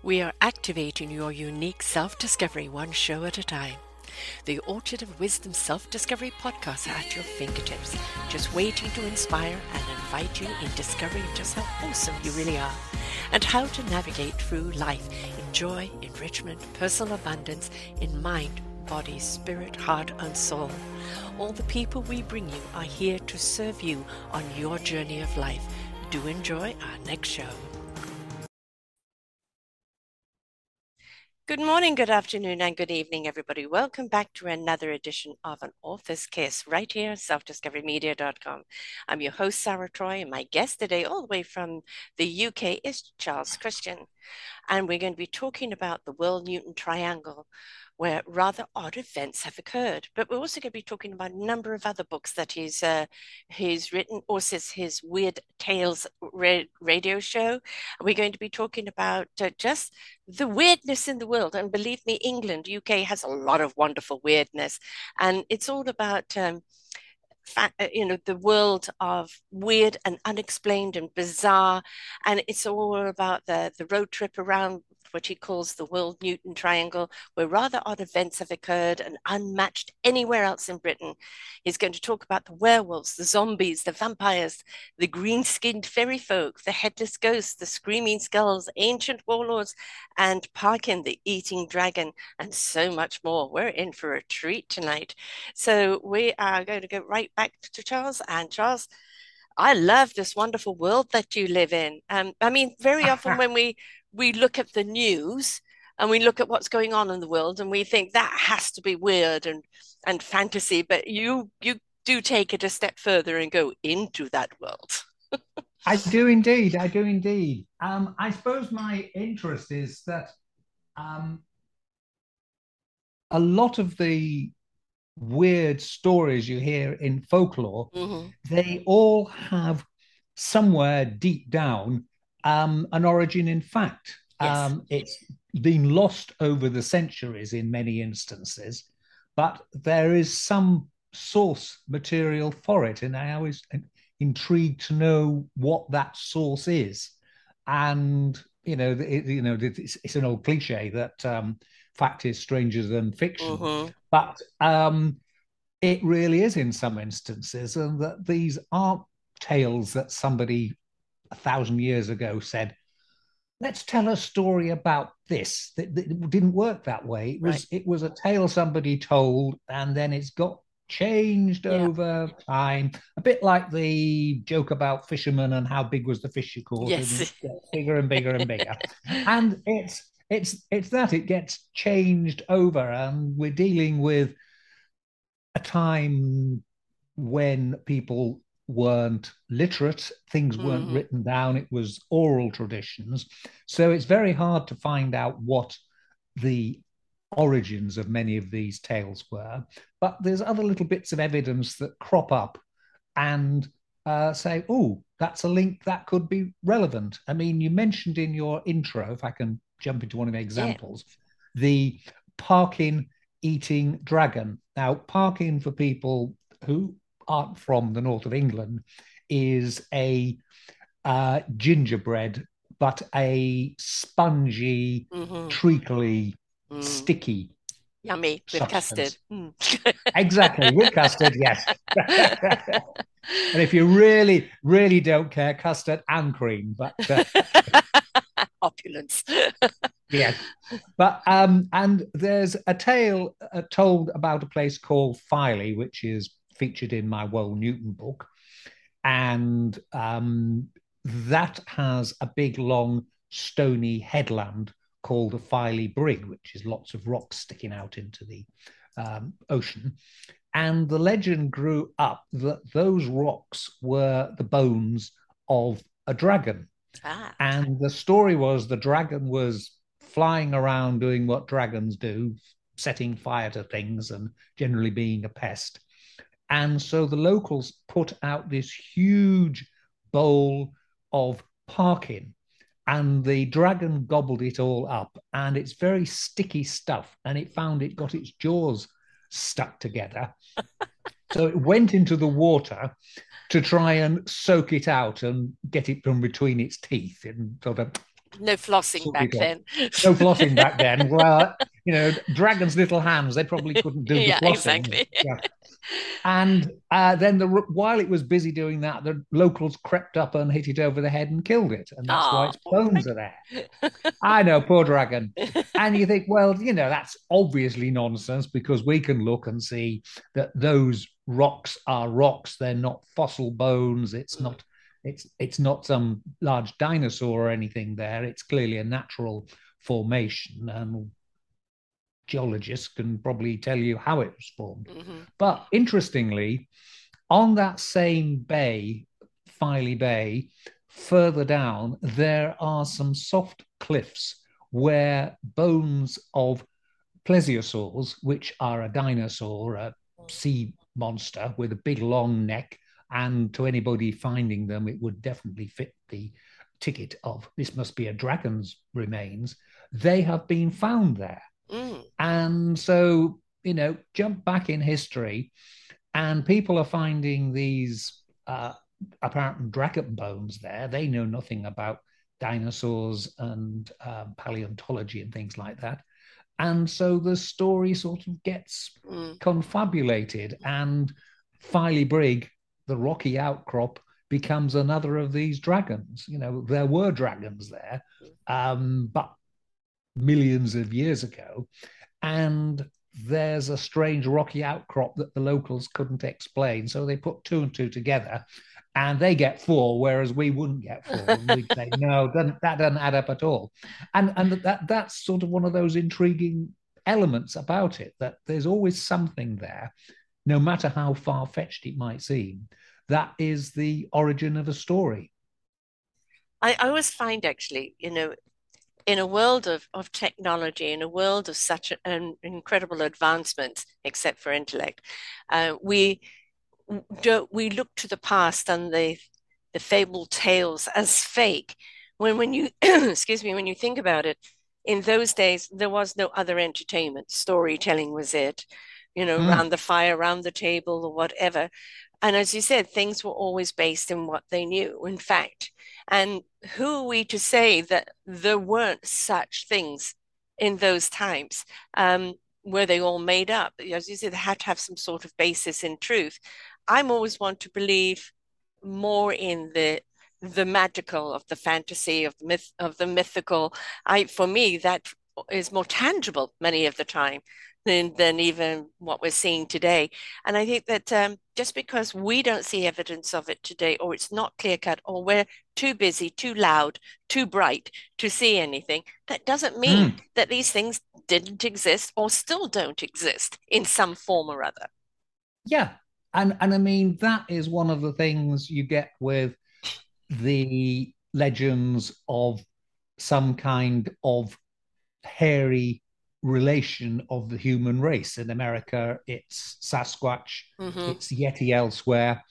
We are activating your unique self discovery one show at a time. The Orchard of Wisdom Self Discovery podcast at your fingertips, just waiting to inspire and invite you in discovering just how awesome you really are and how to navigate through life in joy, enrichment, personal abundance, in mind, body, spirit, heart, and soul. All the people we bring you are here to serve you on your journey of life. Do enjoy our next show. Good morning, good afternoon, and good evening, everybody. Welcome back to another edition of An Author's Kiss right here at selfdiscoverymedia.com. I'm your host, Sarah Troy, and my guest today, all the way from the UK, is Charles Christian. And we're going to be talking about the Wold Newton Triangle, where rather odd events have occurred. But we're also going to be talking about a number of other books that he's uh, he's written, also his Weird Tales radio show. We're going to be talking about uh, just the weirdness in the world. And believe me, England, UK has a lot of wonderful weirdness, and it's all about. Um, you know the world of weird and unexplained and bizarre and it's all about the the road trip around what he calls the Wold Newton Triangle, where rather odd events have occurred and unmatched anywhere else in Britain. He's going to talk about the werewolves, the zombies, the vampires, the green skinned fairy folk, the headless ghosts, the screaming skulls, ancient warlords, and Parkin, the eating dragon, and so much more. We're in for a treat tonight. So we are going to go right back to Charles. And Charles, I love this wonderful world that you live in. Um, I mean, very often when we we look at the news and we look at what's going on in the world and we think that has to be weird and and fantasy but you you do take it a step further and go into that world i do indeed i do indeed um, i suppose my interest is that um, a lot of the weird stories you hear in folklore mm-hmm. they all have somewhere deep down um, an origin in fact. Yes. Um, it's been lost over the centuries in many instances, but there is some source material for it, and I always intrigued to know what that source is. And you know, it, you know, it's, it's, an old cliche that um, fact is stranger than fiction, mm-hmm. but um, it really is in some instances, and that these aren't tales that somebody a thousand years ago said, let's tell a story about this. that, it didn't work that way. It was right. it was a tale somebody told, and then it's got changed yeah. over time. A bit like the joke about fishermen and how big was the fish you caught. Yes. bigger and bigger and bigger. and it's it's it's that it gets changed over, and we're dealing with a time when people weren't literate, things weren't mm-hmm. written down, it was oral traditions. So it's very hard to find out what the origins of many of these tales were. But there's other little bits of evidence that crop up and uh, say, oh, that's a link that could be relevant. I mean, you mentioned in your intro, if I can jump into one of the examples, yeah. the Parkin eating dragon. Now, Parkin, for people who aren't from the north of England is a uh, gingerbread, but a spongy, mm-hmm. treacly, mm. sticky. Yummy with custard. Mm. exactly, with custard, yes. and if you really, really don't care, custard and cream, but uh, opulence. yeah, but um, and there's a tale uh, told about a place called Filey, which is featured in my Wold Newton book. And um, that has a big, long, stony headland called the Filey Brig, which is lots of rocks sticking out into the um, ocean. And the legend grew up that those rocks were the bones of a dragon. Ah. And the story was the dragon was flying around doing what dragons do, setting fire to things and generally being a pest. And so the locals put out this huge bowl of parkin, and the dragon gobbled it all up. And it's very sticky stuff. And it found it got its jaws stuck together. so it went into the water to try and soak it out and get it from between its teeth and sort of no flossing back then. no flossing back then. Well, you know, dragon's little hands, they probably couldn't do the yeah, flossing. Exactly. Yeah. And uh, then the, while it was busy doing that, the locals crept up and hit it over the head and killed it. And that's why its bones are there. I know, poor dragon. And you think, well, you know, that's obviously nonsense because we can look and see that those rocks are rocks. They're not fossil bones. It's mm. not it's it's not some large dinosaur or anything there. It's clearly a natural formation, and geologists can probably tell you how it was formed. Mm-hmm. But interestingly, on that same bay, Filey Bay, further down, there are some soft cliffs where bones of plesiosaurs, which are a dinosaur, a sea monster with a big long neck and to anybody finding them, it would definitely fit the ticket of this must be a dragon's remains. They have been found there. Mm. And so, you know, jump back in history, and people are finding these uh, apparent dragon bones there. They know nothing about dinosaurs and um, paleontology and things like that. And so the story sort of gets mm. confabulated, and Filey Brig the rocky outcrop becomes another of these dragons. You know, there were dragons there, um, but millions of years ago. And there's a strange rocky outcrop that the locals couldn't explain. So they put two and two together and they get four, whereas we wouldn't get four. And we'd say, no, doesn't, that doesn't add up at all. And, and that, that's sort of one of those intriguing elements about it that there's always something there no matter how far fetched it might seem, that is the origin of a story. I, I always find actually, you know, in a world of, of technology, in a world of such an incredible advancement, except for intellect, uh, we don't we look to the past and the the fabled tales as fake. When when you excuse me, when you think about it, in those days there was no other entertainment. Storytelling was it you know, mm. around the fire, around the table, or whatever. And as you said, things were always based in what they knew, in fact. And who are we to say that there weren't such things in those times? Um, were they all made up? As you said, they had to have some sort of basis in truth. I'm always want to believe more in the the magical of the fantasy of the myth of the mythical. I for me that is more tangible many of the time than, than even what we're seeing today. And I think that um, just because we don't see evidence of it today, or it's not clear cut, or we're too busy, too loud, too bright to see anything, that doesn't mean mm. that these things didn't exist or still don't exist in some form or other. Yeah. And, and I mean, that is one of the things you get with the legends of some kind of hairy relation of the human race. In America, it's Sasquatch, mm-hmm. it's Yeti elsewhere.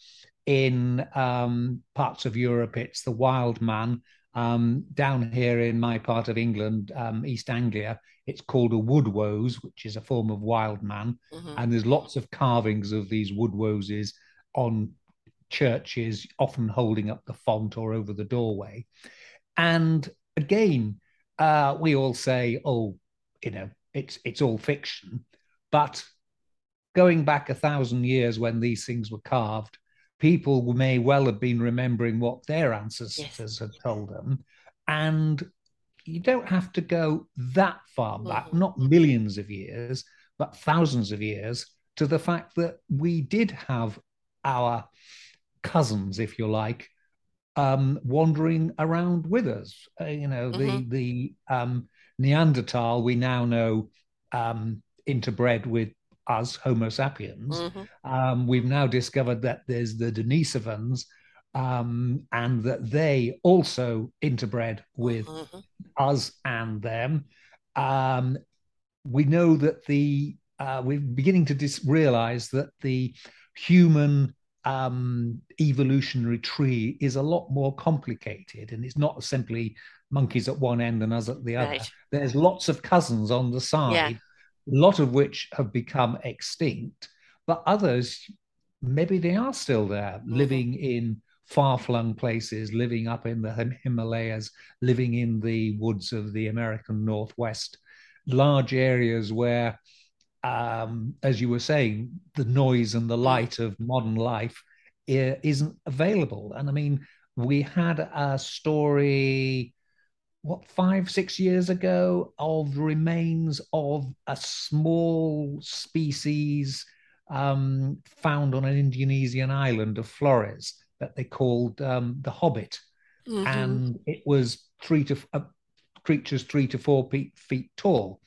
In um, parts of Europe, it's the wild man. Um, down here in my part of England, um, East Anglia, it's called a woodwose, which is a form of wild man. Mm-hmm. And there's lots of carvings of these woodwoses on churches, often holding up the font or over the doorway. And again, uh, we all say, oh, you know, it's it's all fiction. But going back a thousand years when these things were carved, people may well have been remembering what their ancestors yes. had told them. And you don't have to go that far back, mm-hmm. not millions of years, but thousands of years, to the fact that we did have our cousins, if you like, um, wandering around with us. Uh, you know, mm-hmm. the the um, Neanderthal, we now know, um, interbred with us, Homo sapiens. Mm-hmm. Um, we've now discovered that there's the Denisovans, um, and that they also interbred with mm-hmm. us and them. Um, we know that the uh, we're beginning to dis- realize that the human um, evolutionary tree is a lot more complicated, and it's not simply monkeys at one end and us at the other. Right. There's lots of cousins on the side, yeah. a lot of which have become extinct, but others maybe they are still there, mm-hmm. living in far flung places, living up in the Himalayas, living in the woods of the American Northwest, large areas where, um, as you were saying, the noise and the light of modern life isn't available. And I mean, we had a story what five six years ago of remains of a small species um, found on an Indonesian island of Flores that they called um, the Hobbit, mm-hmm. and it was three to uh, creatures three to four feet, feet tall,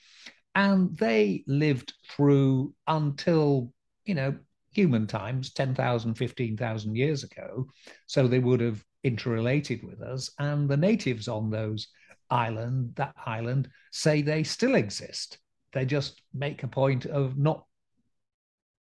and they lived through until you know human times 10,000 15,000 years ago so they would have interrelated with us and the natives on those island that island say they still exist they just make a point of not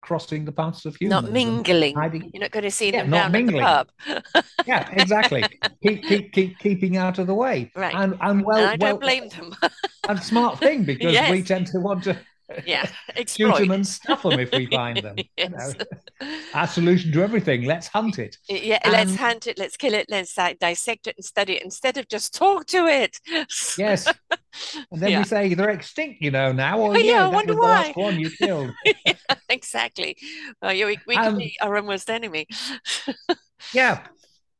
crossing the paths of humans. Not mingling. You're not going to see yeah, them down mingling. at the pub. yeah, exactly. keep, keep, keep keeping out of the way. Right. And, and well, and I don't well, blame them. and smart thing because yes. we tend to want to yeah, shoot them and stuff them if we find them. yes. you know? Our solution to everything: let's hunt it. Yeah, and, let's hunt it. Let's kill it. Let's uh, dissect it and study it instead of just talk to it. yes, and then yeah. we say they're extinct, you know, now. Or oh, yeah, yeah I wonder why. last one you killed. yeah, exactly. Well, yeah, we, we um, can be our worst enemy. yeah,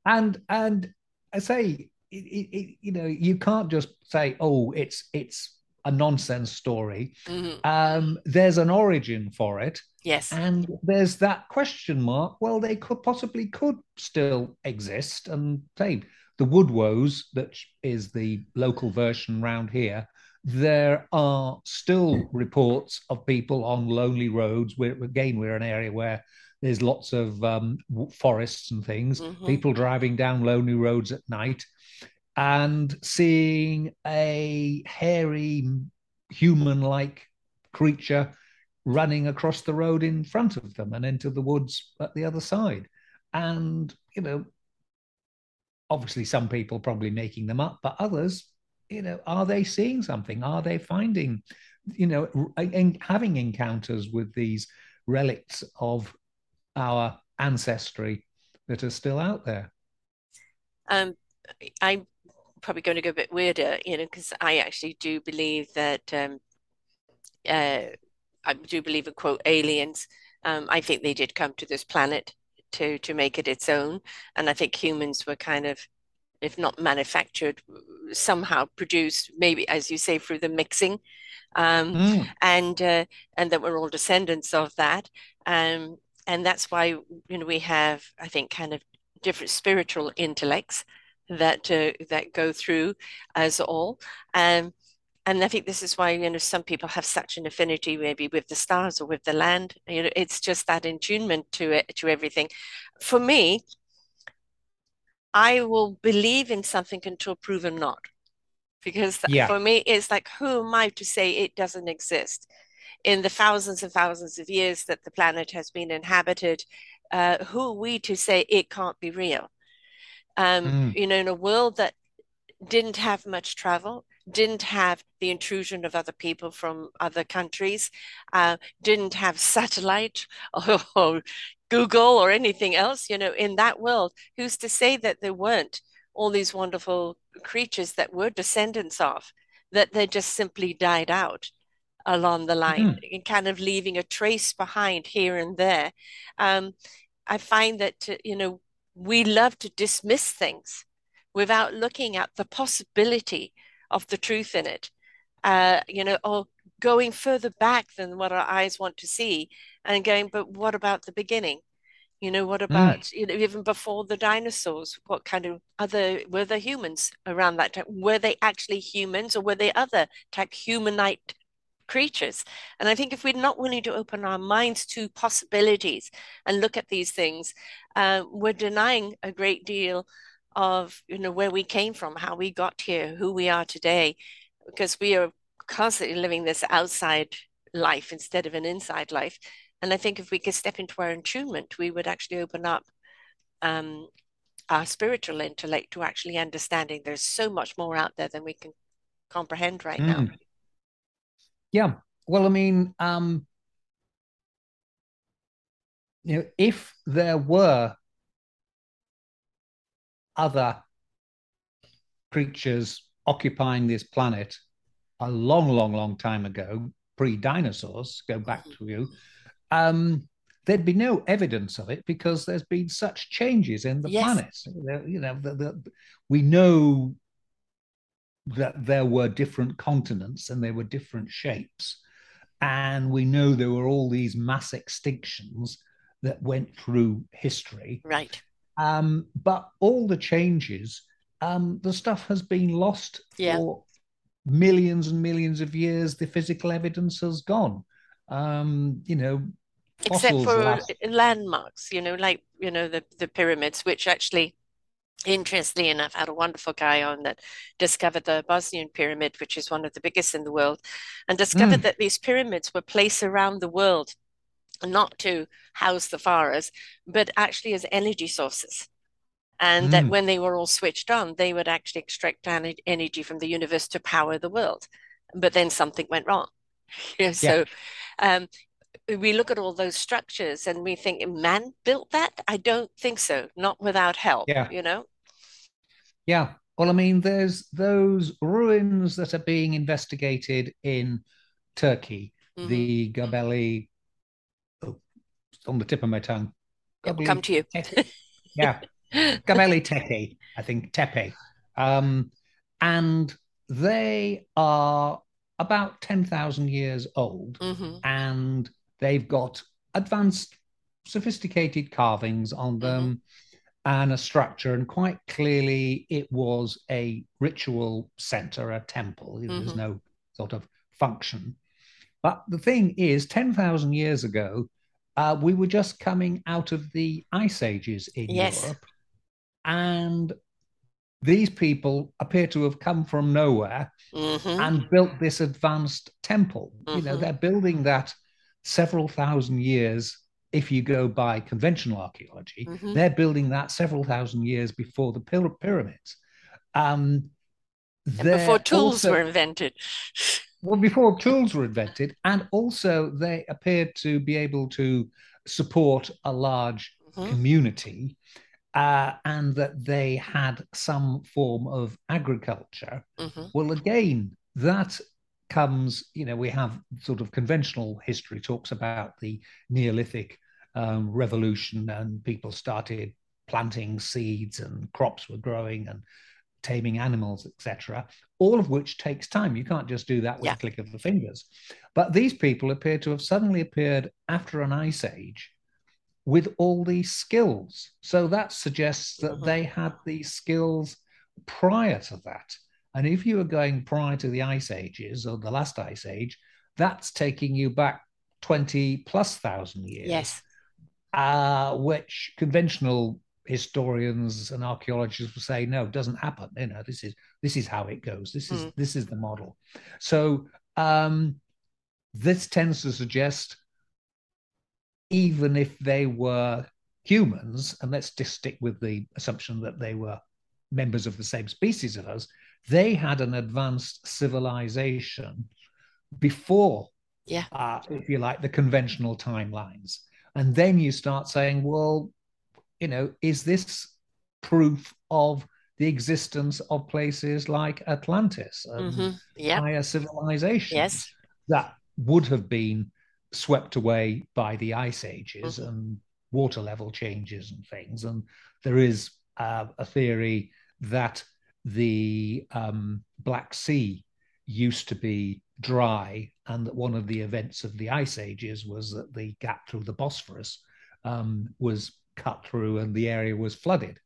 and and I say, it, it, you know, you can't just say, oh, it's it's a nonsense story. Mm-hmm. Um, there's an origin for it. Yes. And there's that question mark. Well, they could possibly could still exist. And say the Wood Woodwose, that is the local version round here, there are still reports of people on lonely roads. We're, again, we're an area where there's lots of um, forests and things, mm-hmm. people driving down lonely roads at night and seeing a hairy human like creature running across the road in front of them and into the woods at the other side. And, you know, obviously some people probably making them up, but others, you know, are they seeing something? Are they finding, you know, and having encounters with these relics of our ancestry that are still out there? Um, I'm probably going to go a bit weirder, you know, because I actually do believe that um, uh, I do believe in quote aliens. Um, I think they did come to this planet to to make it its own, and I think humans were kind of, if not manufactured, somehow produced, maybe as you say, through the mixing, um, mm. and uh, and that we're all descendants of that, um, and that's why you know we have, I think, kind of different spiritual intellects that uh, that go through as all. Um, and I think this is why you know some people have such an affinity maybe with the stars or with the land. You know, it's just that attunement to it to everything. For me, I will believe in something until proven not, because yeah. for me it's like who am I to say it doesn't exist? In the thousands and thousands of years that the planet has been inhabited, uh, who are we to say it can't be real? um, mm. you know, in a world that didn't have much travel, didn't have the intrusion of other people from other countries, uh, didn't have satellite or, or, Google or anything else, you know, in that world, who's to say that there weren't all these wonderful creatures that were descendants of, that they just simply died out along the line, mm. and kind of leaving a trace behind here and there. Um, I find that, you know, we love to dismiss things without looking at the possibility of the truth in it. Uh, you know, or going further back than what our eyes want to see and going, but what about the beginning? You know, what mm. about, mm. you know, even before the dinosaurs, what kind of other, were there humans around that time? Were they actually humans or were they other type humanite creatures. And I think if we're not willing to open our minds to possibilities and look at these things, uh, we're denying a great deal of you know where we came from, how we got here, who we are today, because we are constantly living this outside life instead of an inside life. And I think if we could step into our attunement, we would actually open up um, our spiritual intellect to actually understanding there's so much more out there than we can comprehend right mm. now. Yeah. Well, I mean, um, you know, if there were other creatures occupying this planet a long, long, long time ago, pre-dinosaurs, go back to you, um, there'd be no evidence of it because there's been such changes in the yes. planet. You know, the, the, we know that there were different continents and there were different shapes. And we know there were all these mass extinctions that went through history. Right. Um, but all the changes, um, the stuff has been lost yeah. for millions and millions of years. The physical evidence has gone. Um, you know, except for last... landmarks, you know, like you know the the pyramids, which actually interestingly enough, I had a wonderful guy on that discovered the Bosnian pyramid, which is one of the biggest in the world, and discovered mm. that these pyramids were placed around the world, not to house the pharaohs, but actually as energy sources. And mm. that when they were all switched on, they would actually extract energy from the universe to power the world. But then something went wrong. So yeah. um, we look at all those structures and we think man built that? I don't think so not without help yeah. you know? Yeah. Well i mean there's those ruins that are being investigated in turkey. Mm-hmm. the gabeli oh, on the tip of my tongue. It'll come to you. Yeah. Göbekli Tepe i think tepe. Um, and they are about 10,000 years old. Mm-hmm. and They've got advanced, sophisticated carvings on them mm-hmm. and a structure. And quite clearly, it was a ritual center, a temple. Mm-hmm. There's no sort of function. But the thing is, 10,000 years ago, uh, we were just coming out of the ice ages in yes. Europe. And these people appear to have come from nowhere mm-hmm. and built this advanced temple. Mm-hmm. You know, mm-hmm. they're building that several thousand years if you go by conventional archaeology mm-hmm. they're building that several thousand years before the pyramids um, before tools also, were invented well before tools were invented and also they appeared to be able to support a large mm-hmm. community uh, and that they had some form of agriculture mm-hmm. well again that comes, you know, we have sort of conventional history talks about the Neolithic um, revolution and people started planting seeds and crops were growing and taming animals, etc. All of which takes time. You can't just do that with yeah. a click of the fingers. But these people appear to have suddenly appeared after an ice age with all these skills. So that suggests that mm-hmm. they had these skills prior to that. And if you were going prior to the ice ages or the last ice age, that's taking you back 20 plus thousand years. Yes. Uh, which conventional historians and archaeologists will say, no, it doesn't happen. You know, this is this is how it goes. This is mm. this is the model. So um, this tends to suggest even if they were humans, and let's just stick with the assumption that they were members of the same species as us, they had an advanced civilization before, yeah, uh, if you like, the conventional timelines. And then you start saying, well, you know, is this proof of the existence of places like Atlantis and mm-hmm. yep. higher civilizations yes. that would have been swept away by the ice ages mm-hmm. and water level changes and things. And there is uh, a theory that the um, Black Sea used to be dry, and that one of the events of the ice ages was that the gap through the Bosphorus um, was cut through and the area was flooded.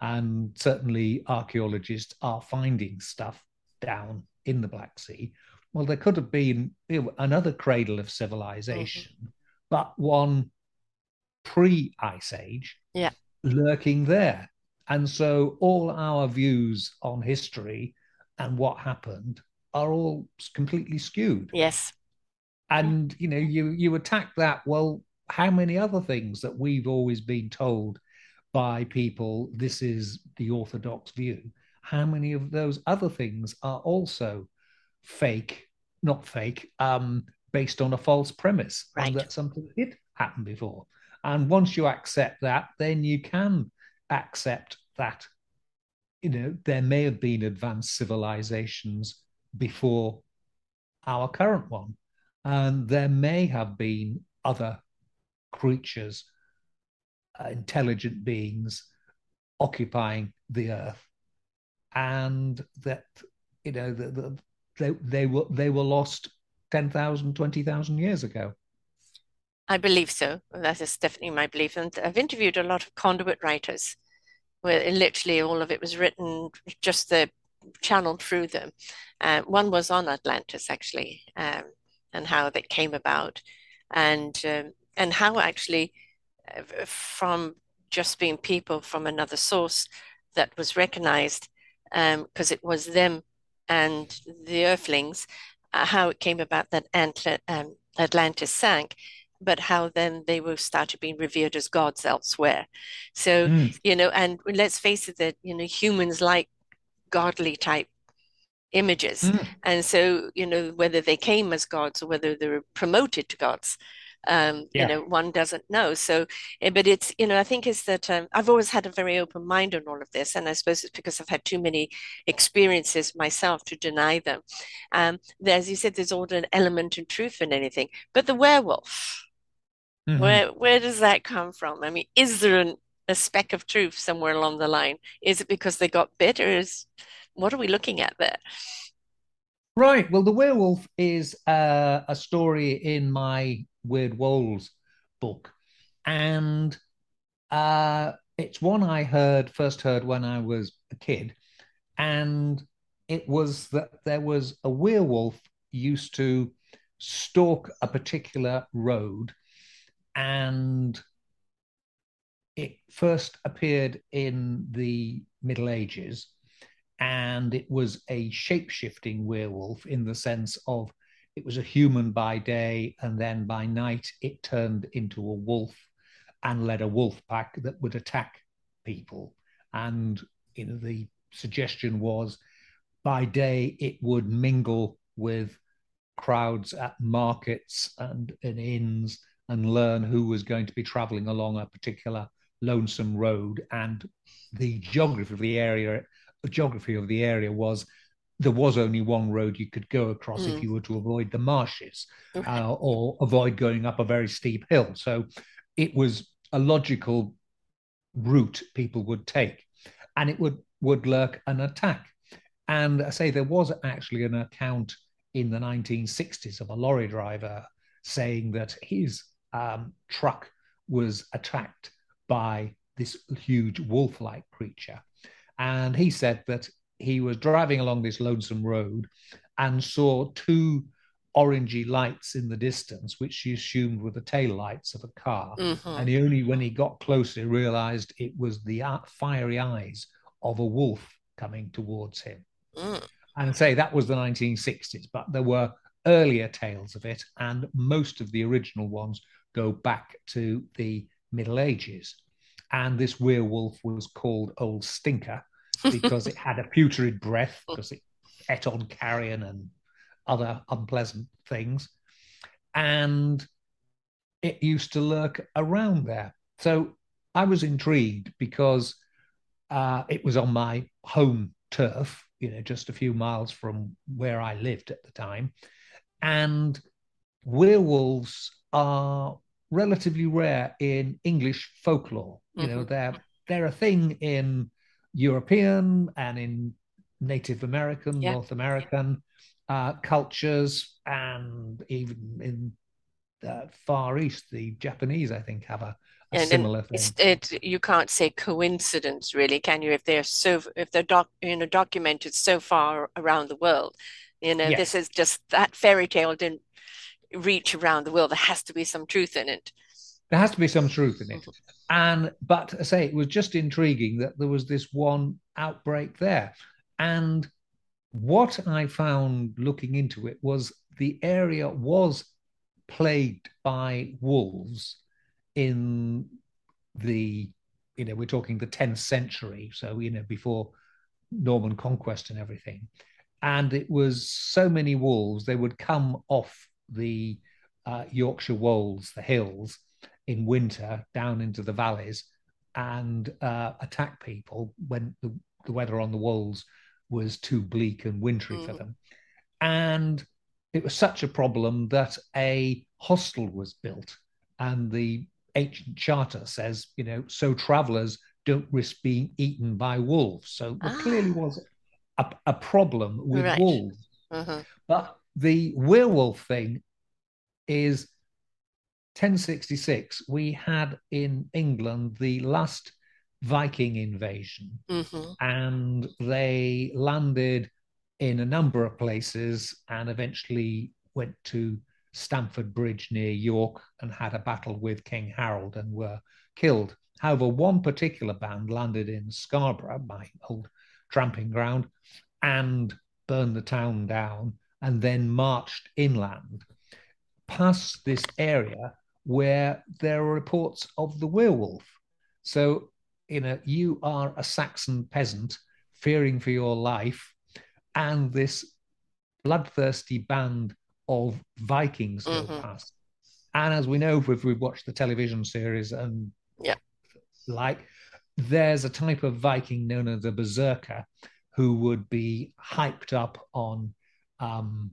And certainly, archaeologists are finding stuff down in the Black Sea. Well, there could have been you know, another cradle of civilization, mm-hmm. but one pre ice age yeah. lurking there. And so all our views on history and what happened are all completely skewed. Yes. And you know, you you attack that. Well, how many other things that we've always been told by people this is the orthodox view? How many of those other things are also fake, not fake, um, based on a false premise right. that something did happen before? And once you accept that, then you can accept that you know, there may have been advanced civilizations before our current one. And there may have been other creatures, uh, intelligent beings occupying the earth. And that, you know, the, the, they, they were they were lost 10,000, 20,000 years ago. I believe so. That is definitely my belief. And I've interviewed a lot of conduit writers where literally all of it was written just the channeled through them. Uh, one was on Atlantis actually, um, and how that came about, and um, and how actually uh, from just being people from another source that was recognized because um, it was them and the Earthlings, uh, how it came about that Antla- um, Atlantis sank, but how then they will start being revered as gods elsewhere. So, mm. you know, and let's face it, that, you know, humans like godly type images. Mm. And so, you know, whether they came as gods or whether they were promoted to gods, um, yeah. you know, one doesn't know. So, eh, but it's, you know, I think is that um, I've always had a very open mind on all of this. And I suppose it's because I've had too many experiences myself to deny them. Um, as you said, there's all an element of truth in anything, but the werewolf, Mm-hmm. Where where does that come from? I mean, is there an, a speck of truth somewhere along the line? Is it because they got bit, or is what are we looking at there? Right. Well, the werewolf is uh, a story in my Weird Wolves book, and uh, it's one I heard first heard when I was a kid, and it was that there was a werewolf used to stalk a particular road and it first appeared in the Middle Ages, and it was a shape shifting werewolf in the sense of it was a human by day, and then by night it turned into a wolf and led a wolf pack that would attack people. And you know, the suggestion was by day it would mingle with crowds at markets and, and inns and learn who was going to be traveling along a particular lonesome road. And the geography of the area, the geography of the area was there was only one road you could go across mm. if you were to avoid the marshes uh, or avoid going up a very steep hill. So it was a logical route people would take, and it would would lurk an attack. And I say there was actually an account in the 1960s of a lorry driver saying that his um, truck was attacked by this huge wolf like creature. And he said that he was driving along this lonesome road and saw two orangey lights in the distance, which he assumed were the tail lights of a car. Mm-hmm. And he only, when he got closer, realized it was the fiery eyes of a wolf coming towards him. Mm. And say that was the 1960s, but there were earlier tales of it, and most of the original ones go back to the Middle Ages. And this werewolf was called Old Stinker because it had a putrid breath because it ate on carrion and other unpleasant things. And it used to lurk around there. So I was intrigued because uh, it was on my home turf, you know, just a few miles from where I lived at the time. And werewolves are relatively rare in English folklore. You mm-hmm. know, they're they're a thing in European and in Native American, yeah. North American uh, cultures, and even in the Far East, the Japanese, I think, have a, a and similar thing. It, you can't say coincidence, really, can you? If they're so, if they're doc, you know, documented so far around the world, you know, yes. this is just that fairy tale didn't reach around the world. There has to be some truth in it. There has to be some truth in it. Mm-hmm. And but I say it was just intriguing that there was this one outbreak there. And what I found looking into it was the area was plagued by wolves in the you know we're talking the 10th century so you know before norman conquest and everything and it was so many wolves they would come off the uh, Yorkshire wolds, the hills, in winter down into the valleys and uh, attack people when the, the weather on the wolds was too bleak and wintry mm. for them. And it was such a problem that a hostel was built. And the ancient charter says, you know, so travelers don't risk being eaten by wolves. So there ah. clearly was a, a problem with right. wolves. Uh-huh. But the werewolf thing is 1066. We had in England the last Viking invasion, mm-hmm. and they landed in a number of places and eventually went to Stamford Bridge near York and had a battle with King Harold and were killed. However, one particular band landed in Scarborough, my old tramping ground, and burned the town down and then marched inland past this area where there are reports of the werewolf. So, you know, you are a Saxon peasant fearing for your life, and this bloodthirsty band of Vikings mm-hmm. past. And as we know, if we've watched the television series and yeah, like, there's a type of Viking known as a berserker who would be hyped up on um,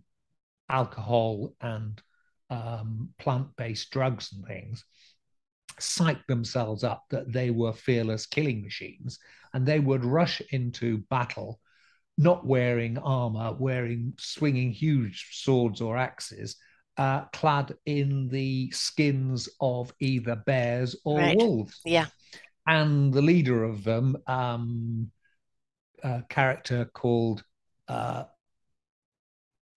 alcohol and um, plant-based drugs and things psyched themselves up that they were fearless killing machines and they would rush into battle not wearing armor wearing swinging huge swords or axes uh, clad in the skins of either bears or right. wolves yeah and the leader of them um, a character called uh,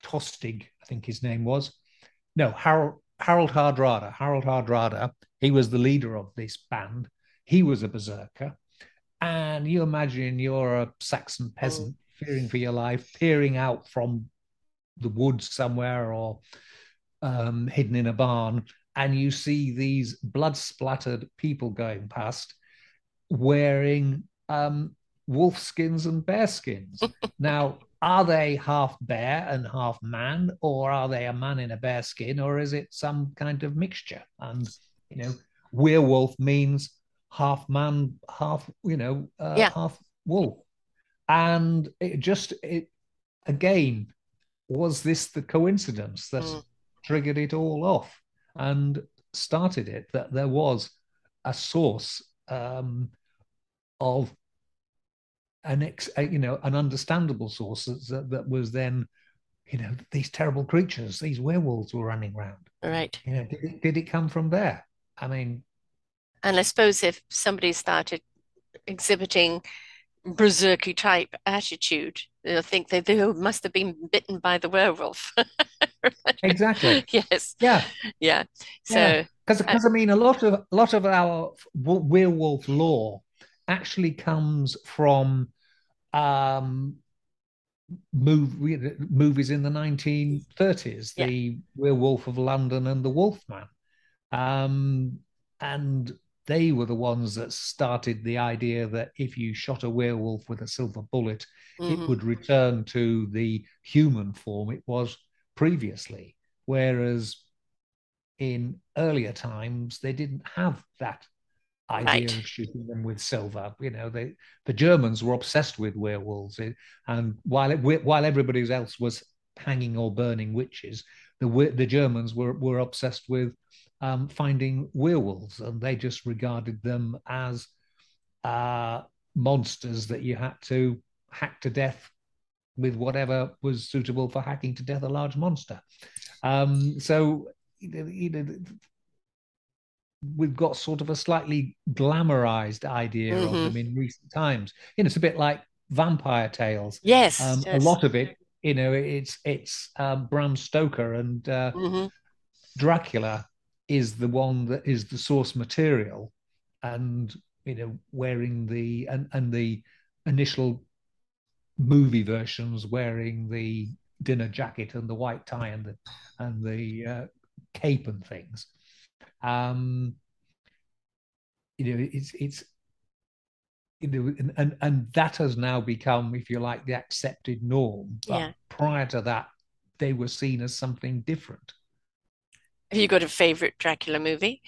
Tostig, I think his name was. No, Harold Harold Hardrada. Harold Hardrada. He was the leader of this band. He was a berserker, and you imagine you're a Saxon peasant mm. fearing for your life, peering out from the woods somewhere or um, hidden in a barn, and you see these blood splattered people going past wearing um, wolf skins and bear skins. now, are they half bear and half man, or are they a man in a bear skin, or is it some kind of mixture? And you know, werewolf means half man, half you know, uh, yeah. half wolf. And it just it again was this the coincidence that mm. triggered it all off and started it that there was a source um, of an ex, you know an understandable source that, that was then you know these terrible creatures these werewolves were running around right you know did it, did it come from there i mean and i suppose if somebody started exhibiting berserky type attitude I think they, they must have been bitten by the werewolf. exactly. yes. Yeah. Yeah. So because yeah. because uh, I mean a lot of a lot of our werewolf lore actually comes from um, movie, movies in the 1930s, yeah. the Werewolf of London and the Wolfman. Um, and they were the ones that started the idea that if you shot a werewolf with a silver bullet, mm-hmm. it would return to the human form it was previously. Whereas in earlier times, they didn't have that idea right. of shooting them with silver. You know, they the Germans were obsessed with werewolves, and while it, while everybody else was hanging or burning witches, the the Germans were were obsessed with um, finding werewolves, and they just regarded them as uh, monsters that you had to hack to death with whatever was suitable for hacking to death a large monster. Um, so you know, we've got sort of a slightly glamorized idea mm-hmm. of them in recent times. You know, it's a bit like vampire tales. Yes, um, yes. a lot of it. You know, it's it's um, Bram Stoker and uh, mm-hmm. Dracula is the one that is the source material, and you know, wearing the and and the initial movie versions wearing the dinner jacket and the white tie and the and the uh, cape and things. Um, you know, it's it's you know, and, and and that has now become, if you like, the accepted norm. But yeah. prior to that, they were seen as something different. Have you got a favorite Dracula movie?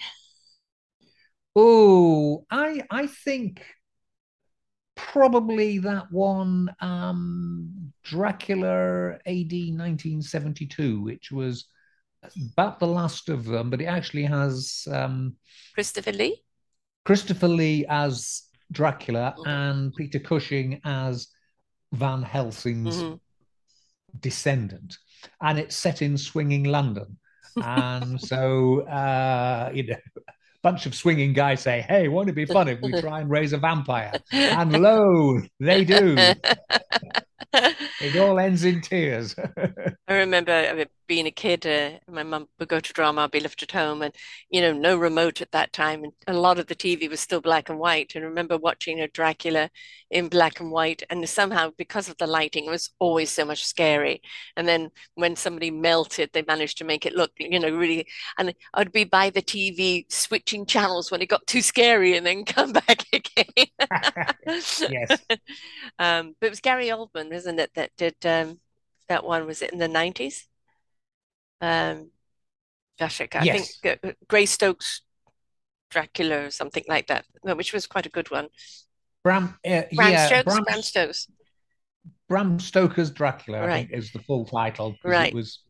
Oh, I I think probably that one, um, Dracula AD 1972, which was about the last of them, but it actually has um, Christopher Lee. Christopher Lee as Dracula mm-hmm. and Peter Cushing as Van Helsing's mm-hmm. descendant, and it's set in swinging London. and so, uh, you know, bunch of swinging guys say, "Hey, won't it be fun if we try and raise a vampire?" And lo, they do. it all ends in tears. I remember being a kid, uh, my mum would go to drama, I'd be left at home, and you know, no remote at that time, and a lot of the TV was still black and white. And I remember watching a Dracula in black and white, and somehow because of the lighting, it was always so much scary. And then when somebody melted, they managed to make it look, you know, really. And I'd be by the TV switching channels when it got too scary, and then come back again. yes. Um, but it was Gary Oldman, isn't it, that did um, that one? Was it in the nineties? um, gosh, I yes. think uh, Greystoke's Dracula or something like that, which was quite a good one. Bram, uh, Bram yeah, Stokes, Bram, Bram Stokes. Bram Stoker's Dracula, right. I think, is the full title. Right. It was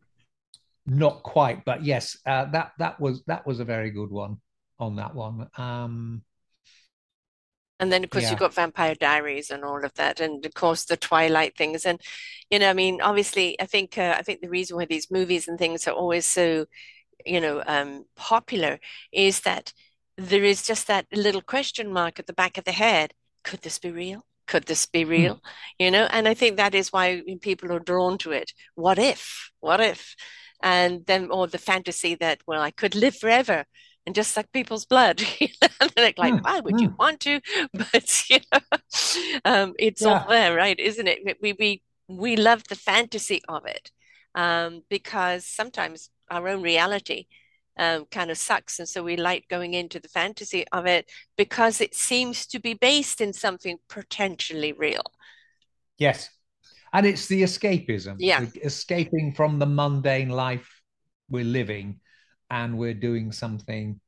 not quite, but yes, uh, that that was that was a very good one on that one. Um, and then, of course, yeah. you've got Vampire Diaries and all of that, and of course the Twilight things. And you know, I mean, obviously, I think uh, I think the reason why these movies and things are always so, you know, um, popular is that there is just that little question mark at the back of the head: Could this be real? Could this be hmm. real? Mm. You know, and I think that is why people are drawn to it. What if? What if? And then, or the fantasy that well, I could live forever and just suck people's blood. like, mm, why would mm. you want to? But you know, um, it's yeah. all there, right? Isn't it? We we we love the fantasy of it um, because sometimes our own reality um, kind of sucks, and so we like going into the fantasy of it because it seems to be based in something potentially real. Yes, and it's the escapism. Yeah, escaping from the mundane life we're living and we're doing something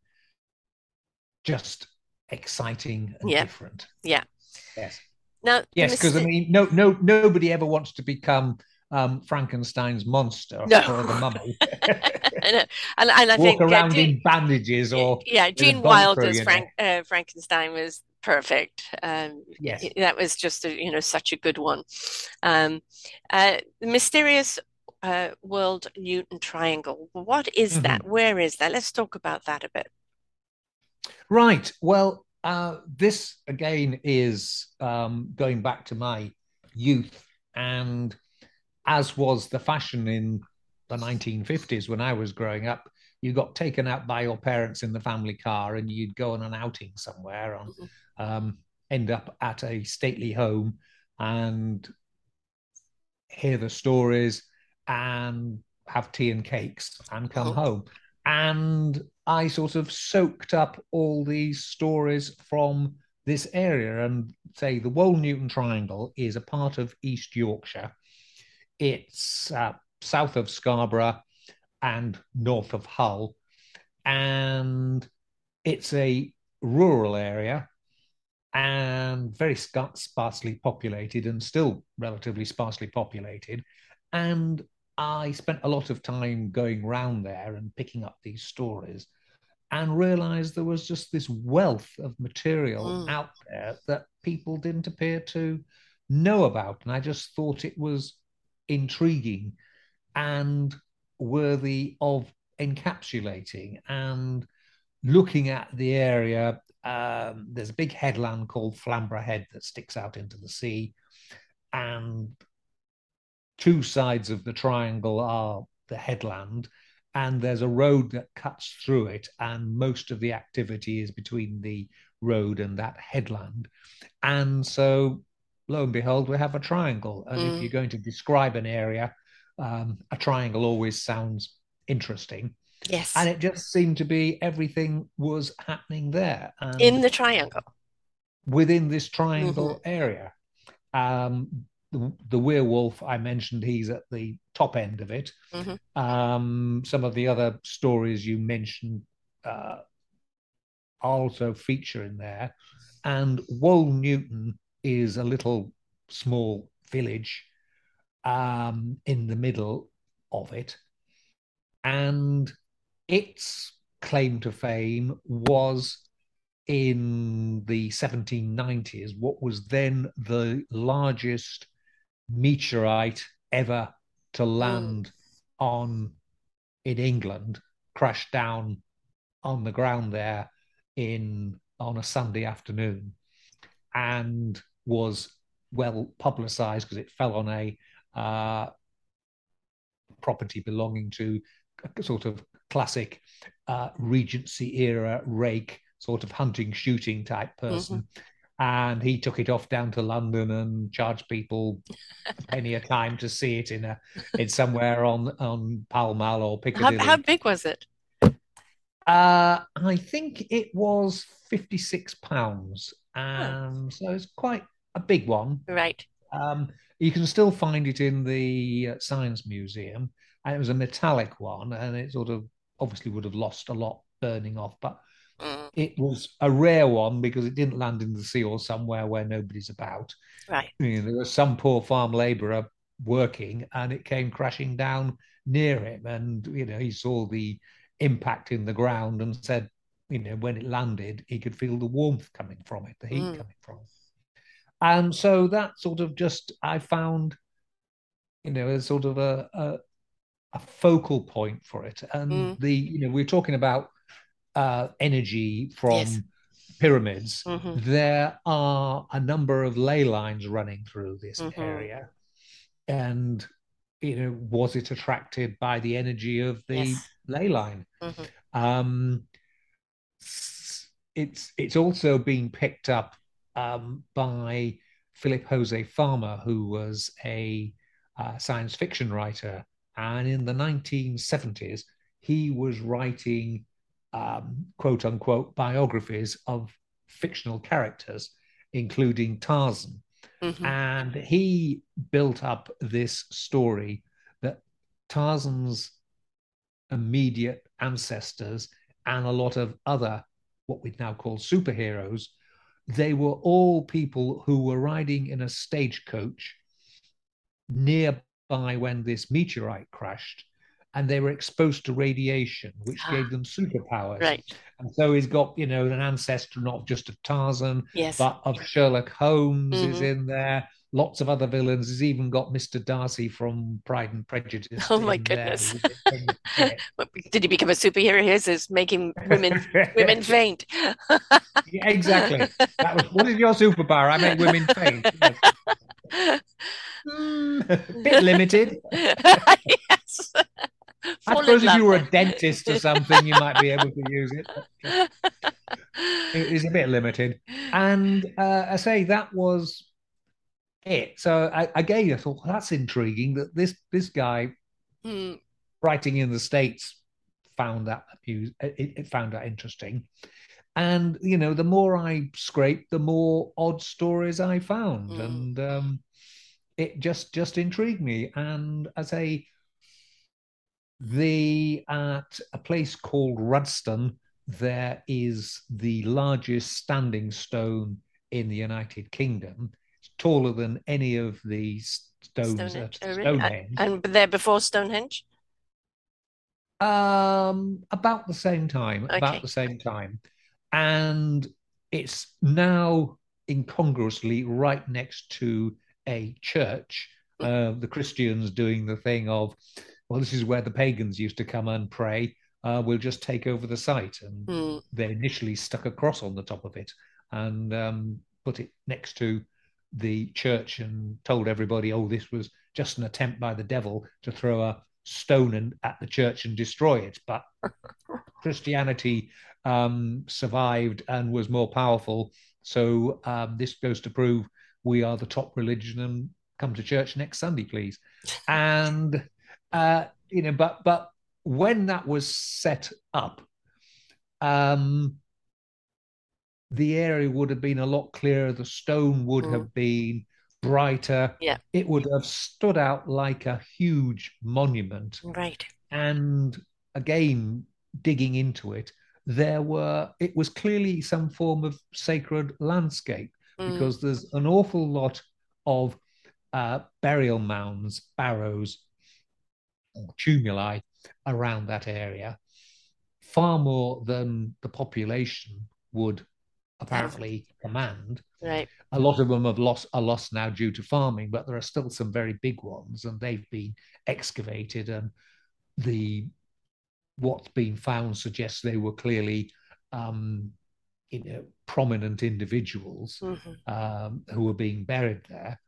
just exciting and yeah. different. Yeah. Yes. Now, yes, because I mean, no, no, nobody ever wants to become um, Frankenstein's monster no. or the mummy. and, and, I Walk think around Gene, in bandages or yeah, Gene Wilder's Frank, uh, Frankenstein was perfect. Um, yes, that was just a, you know such a good one. Um, uh, the mysterious uh, Wold Newton Triangle. What is mm-hmm. that? Where is that? Let's talk about that a bit. Right. Well, uh, this again is um, going back to my youth, and as was the fashion in the 1950s when I was growing up, you got taken out by your parents in the family car and you'd go on an outing somewhere and mm-hmm. um, end up at a stately home and hear the stories and have tea and cakes and come oh. home. And I sort of soaked up all these stories from this area and say the Wold-Newton Triangle is a part of East Yorkshire. It's uh, south of Scarborough and north of Hull. And it's a rural area and very sparsely populated and still relatively sparsely populated. And I spent a lot of time going round there and picking up these stories and realized there was just this wealth of material mm. out there that people didn't appear to know about. And I just thought it was intriguing and worthy of encapsulating and looking at the area. Um, there's a big headland called Flamborough Head that sticks out into the sea. And two sides of the triangle are the headland, and there's a road that cuts through it, and most of the activity is between the road and that headland. And so, lo and behold, we have a triangle. And mm. if you're going to describe an area, um, a triangle always sounds interesting. Yes. And it just seemed to be everything was happening there. In the triangle. Within this triangle mm-hmm. area. Um, the, the werewolf I mentioned, he's at the top end of it. Mm-hmm. Um, some of the other stories you mentioned uh, also feature in there. And Wold-Newton is a little small village um, in the middle of it. And its claim to fame was in the 1790s, what was then the largest meteorite ever to land mm. on in England, crashed down on the ground there in on a Sunday afternoon, and was well publicized because it fell on a uh, property belonging to a sort of classic uh, Regency era rake sort of hunting shooting type person. Mm-hmm. And he took it off down to London and charged people a penny a time to see it in a in somewhere on on Pall Mall or Piccadilly. How, how big was it? Uh, I think it was fifty six pounds, and oh. so it's quite a big one. Right. Um, you can still find it in the uh, Science Museum, and it was a metallic one, and it sort of obviously would have lost a lot burning off, but mm. it was a rare one because it didn't land in the sea or somewhere where nobody's about. Right. You know, there was some poor farm labourer working, and it came crashing down near him, and you know he saw the impact in the ground and said, you know, when it landed, he could feel the warmth coming from it, the heat mm. coming from it. And so that sort of just I found, you know, as sort of a, a, a focal point for it. And mm. the you know we're talking about uh, energy from yes. pyramids. Mm-hmm. There are a number of ley lines running through this mm-hmm. area, and you know was it attracted by the energy of the yes. ley line? Mm-hmm. Um, it's it's also being picked up um, by Philip Jose Farmer, who was a uh, science fiction writer. And in the 1970s, he was writing um, quote unquote biographies of fictional characters, including Tarzan. Mm-hmm. And he built up this story that Tarzan's immediate ancestors and a lot of other, what we'd now call superheroes, they were all people who were riding in a stagecoach nearby when this meteorite crashed and they were exposed to radiation, which ah, gave them superpowers. Right. And so he's got, you know, an ancestor not just of Tarzan, yes. but of Sherlock Holmes mm-hmm. is in there. Lots of other villains. He's even got Mr. Darcy from Pride and Prejudice. Oh my goodness! Did he become a superhero? His is making women women faint. yeah, exactly. That was what is your superpower? I make women faint. Mm, bit limited. yes. I suppose if you were a dentist or something, you might be able to use it. it is a bit limited. And uh, I say that was it. So I, again, I thought well, that's intriguing that this this guy mm. writing in the states found that it, it found that interesting. And you know, the more I scraped, the more odd stories I found, mm. and um, it just just intrigued me. And as a the at a place called Rudston, there is the largest standing stone in the United Kingdom. It's taller than any of the stones Stonehenge. at Stonehenge. And, there before Stonehenge? Um, about the same time. Okay. About the same time, and it's now incongruously right next to a church. Hmm. Uh, the Christians doing the thing of well, this is where the pagans used to come and pray. Uh, we'll just take over the site. And mm. they initially stuck a cross on the top of it and um, put it next to the church and told everybody, oh, this was just an attempt by the devil to throw a stone in, at the church and destroy it. But Christianity um, survived and was more powerful. So um, this goes to prove we are the top religion and come to church next Sunday, please. And uh, you know, but but when that was set up, um, the area would have been a lot clearer. The stone would mm. have been brighter. Yeah, it would have stood out like a huge monument. Right. And again, digging into it, there were it was clearly some form of sacred landscape mm. because there's an awful lot of uh, burial mounds, barrows, tumuli around that area, far more than the population would apparently command. Right. A lot of them have lost are lost now due to farming, but there are still some very big ones, and they've been excavated, and the what's been found suggests they were clearly um, you know prominent individuals mm-hmm. um, who were being buried there.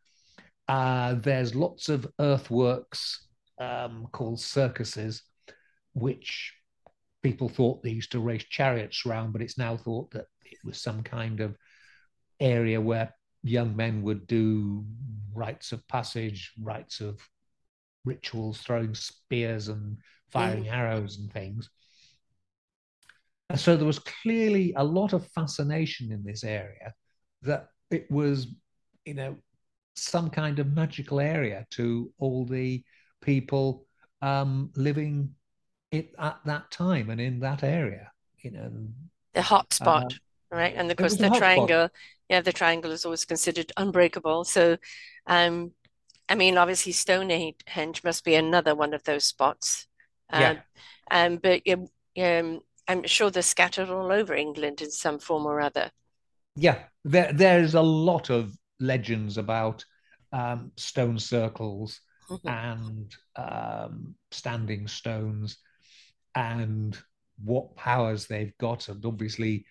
Uh, there's lots of earthworks um, called circuses, which people thought they used to race chariots around, but it's now thought that it was some kind of area where young men would do rites of passage, rites of rituals, throwing spears and firing mm. arrows and things. And so there was clearly a lot of fascination in this area that it was, you know, some kind of magical area to all the people um, living it at that time and in that area, you know. The hot spot, uh, right? And of course, the triangle, spot. yeah, the triangle is always considered unbreakable. So, um, I mean, obviously, Stonehenge must be another one of those spots. Um, yeah. Um, but um, I'm sure they're scattered all over England in some form or other. Yeah, there, there's a lot of legends about um, stone circles. And um, standing stones and what powers they've got. And obviously,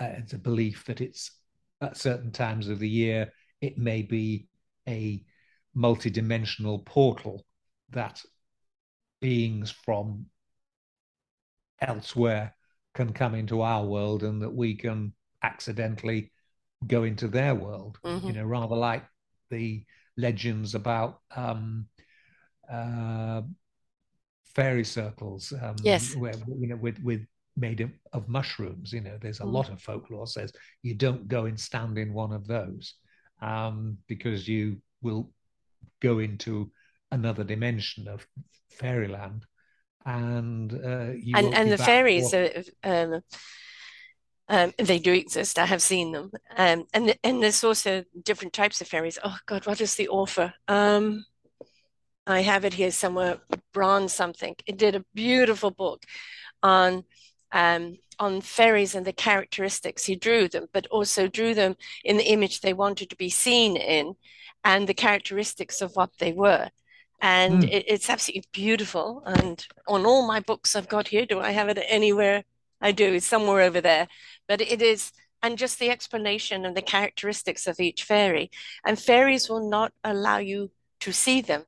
uh, it's a belief that it's at certain times of the year, it may be a multidimensional portal that beings from elsewhere can come into our world and that we can accidentally go into their world mm-hmm. you know rather like the legends about um uh fairy circles um yes where you know with with made of, of mushrooms you know there's a mm. lot of folklore says you don't go and stand in one of those um because you will go into another dimension of fairyland and uh, and and the fairies are, um, um, they do exist. I have seen them, um, and and there's also different types of fairies. Oh God, what is the author? Um, I have it here somewhere. Bronze something. It did a beautiful book on um, on fairies and the characteristics. He drew them, but also drew them in the image they wanted to be seen in, and the characteristics of what they were and mm. it, it's absolutely beautiful. And on all my books I've got here, do I have it anywhere? I do. It's somewhere over there. But it is, and just the explanation and the characteristics of each fairy. And fairies will not allow you to see them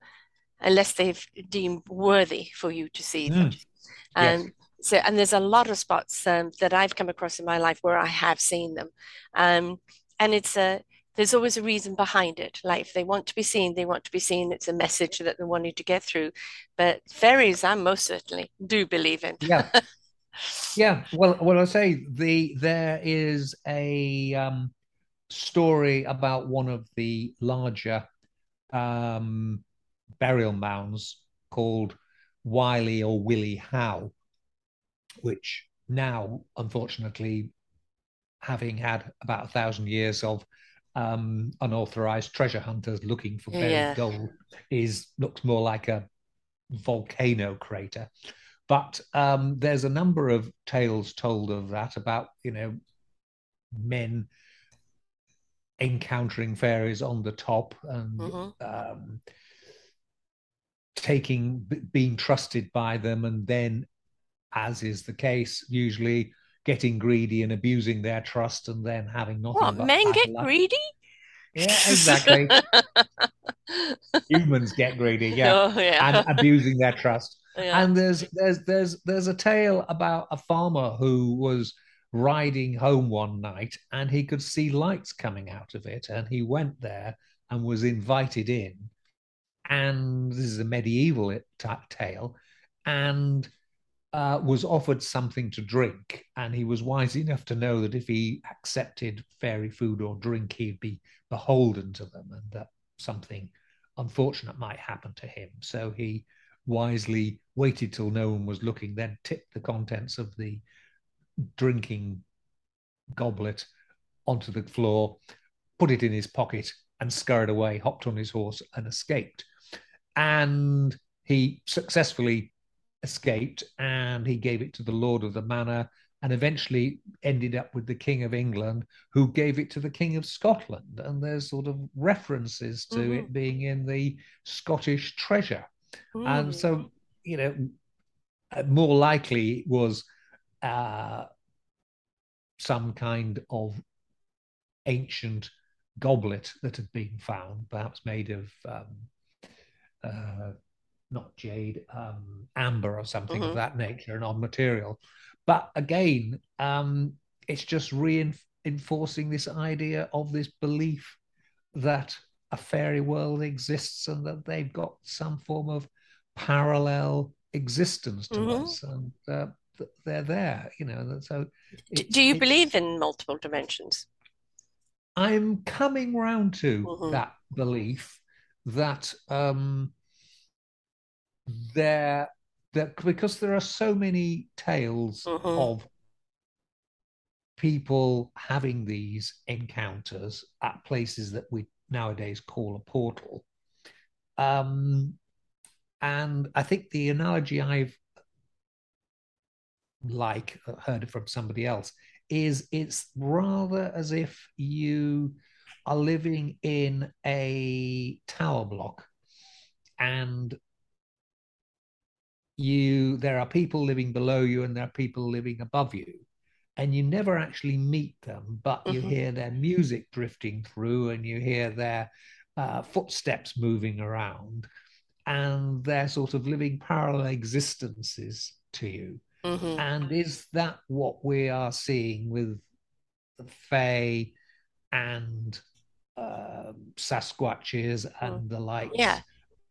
unless they've deemed worthy for you to see them. Mm. And yes. so, and there's a lot of spots um, that I've come across in my life where I have seen them. Um, and it's a there's always a reason behind it. Like if they want to be seen, they want to be seen. It's a message that they wanted to get through. But fairies, I most certainly do believe in. Yeah. yeah. Well, well, I say the there is a um, story about one of the larger um, burial mounds called Wiley or Willie Howe, which now, unfortunately, having had about a thousand years of um, unauthorized treasure hunters looking for buried yeah. gold is looks more like a volcano crater. But um, there's a number of tales told of that about you know men encountering fairies on the top and mm-hmm. um, taking being trusted by them and then as is the case usually getting greedy and abusing their trust and then having nothing. What men get luck. greedy? Yeah, exactly. Humans get greedy, yeah, oh, yeah. and abusing their trust. Yeah. And there's there's there's there's a tale about a farmer who was riding home one night and he could see lights coming out of it, and he went there and was invited in. And this is a medieval tale, and uh, was offered something to drink, and he was wise enough to know that if he accepted fairy food or drink, he'd be beholden to them, and that something unfortunate might happen to him. So he wisely waited till no one was looking, then tipped the contents of the drinking goblet onto the floor, put it in his pocket, and scurried away, hopped on his horse, and escaped. And he successfully escaped and he gave it to the Lord of the Manor and eventually ended up with the King of England, who gave it to the King of Scotland. And there's sort of references to mm-hmm. it being in the Scottish treasure. Mm. And so, you know, more likely was uh, some kind of ancient goblet that had been found, perhaps made of um, uh, not jade, um, amber or something mm-hmm. of that nature, an odd material. But again, um, it's just reinforcing this idea of this belief that a fairy world exists and that they've got some form of parallel existence to mm-hmm. us, and uh, they're there. You know, so. Do you believe in multiple dimensions? I'm coming round to mm-hmm. that belief that um, there that because there are so many tales mm-hmm. of people having these encounters at places that we nowadays call a portal. Um, and I think the analogy I've like heard from somebody else is it's rather as if you are living in a tower block and you there are people living below you and there are people living above you and you never actually meet them but you mm-hmm. hear their music drifting through and you hear their uh, footsteps moving around and they're sort of living parallel existences to you mm-hmm. and is that what we are seeing with the fae and uh, sasquatches and mm. the like yeah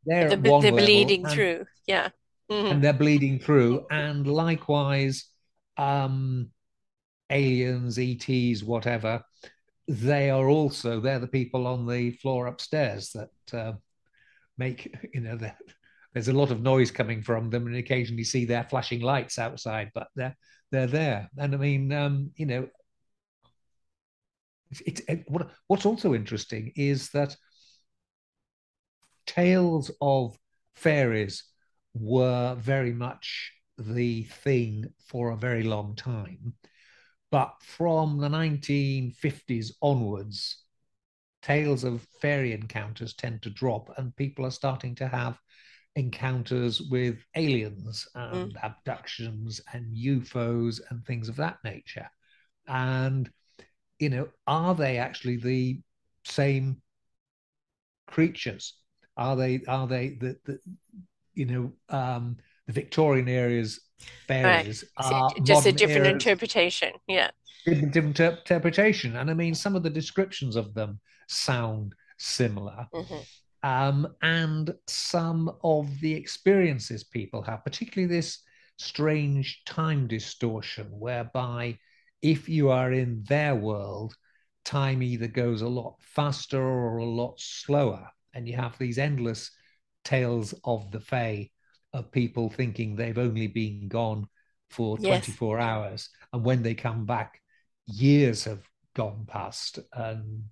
they're, the, they're bleeding through yeah mm-hmm. and they're bleeding through. And likewise, um, aliens, ETs, whatever, they are also they're the people on the floor upstairs that uh, make you know there's a lot of noise coming from them, and occasionally see their flashing lights outside, but they're they're there. And I mean, um, you know, it's, it, what, what's also interesting is that tales of fairies were very much the thing for a very long time. But from the 1950s onwards, tales of fairy encounters tend to drop, and people are starting to have encounters with aliens and mm. abductions and UFOs and things of that nature. And, you know, are they actually the same creatures? Are they, are they the, the you know, um, the Victorian areas fairies right. are just a different interpretation. Yeah. Different, different interpretation. And I mean, some of the descriptions of them sound similar. Mm-hmm. Um, and some of the experiences people have, particularly this strange time distortion, whereby if you are in their world, time either goes a lot faster or a lot slower. And you have these endless tales of the Fae of people thinking they've only been gone for yes. 24 hours. And when they come back, years have gone past. And,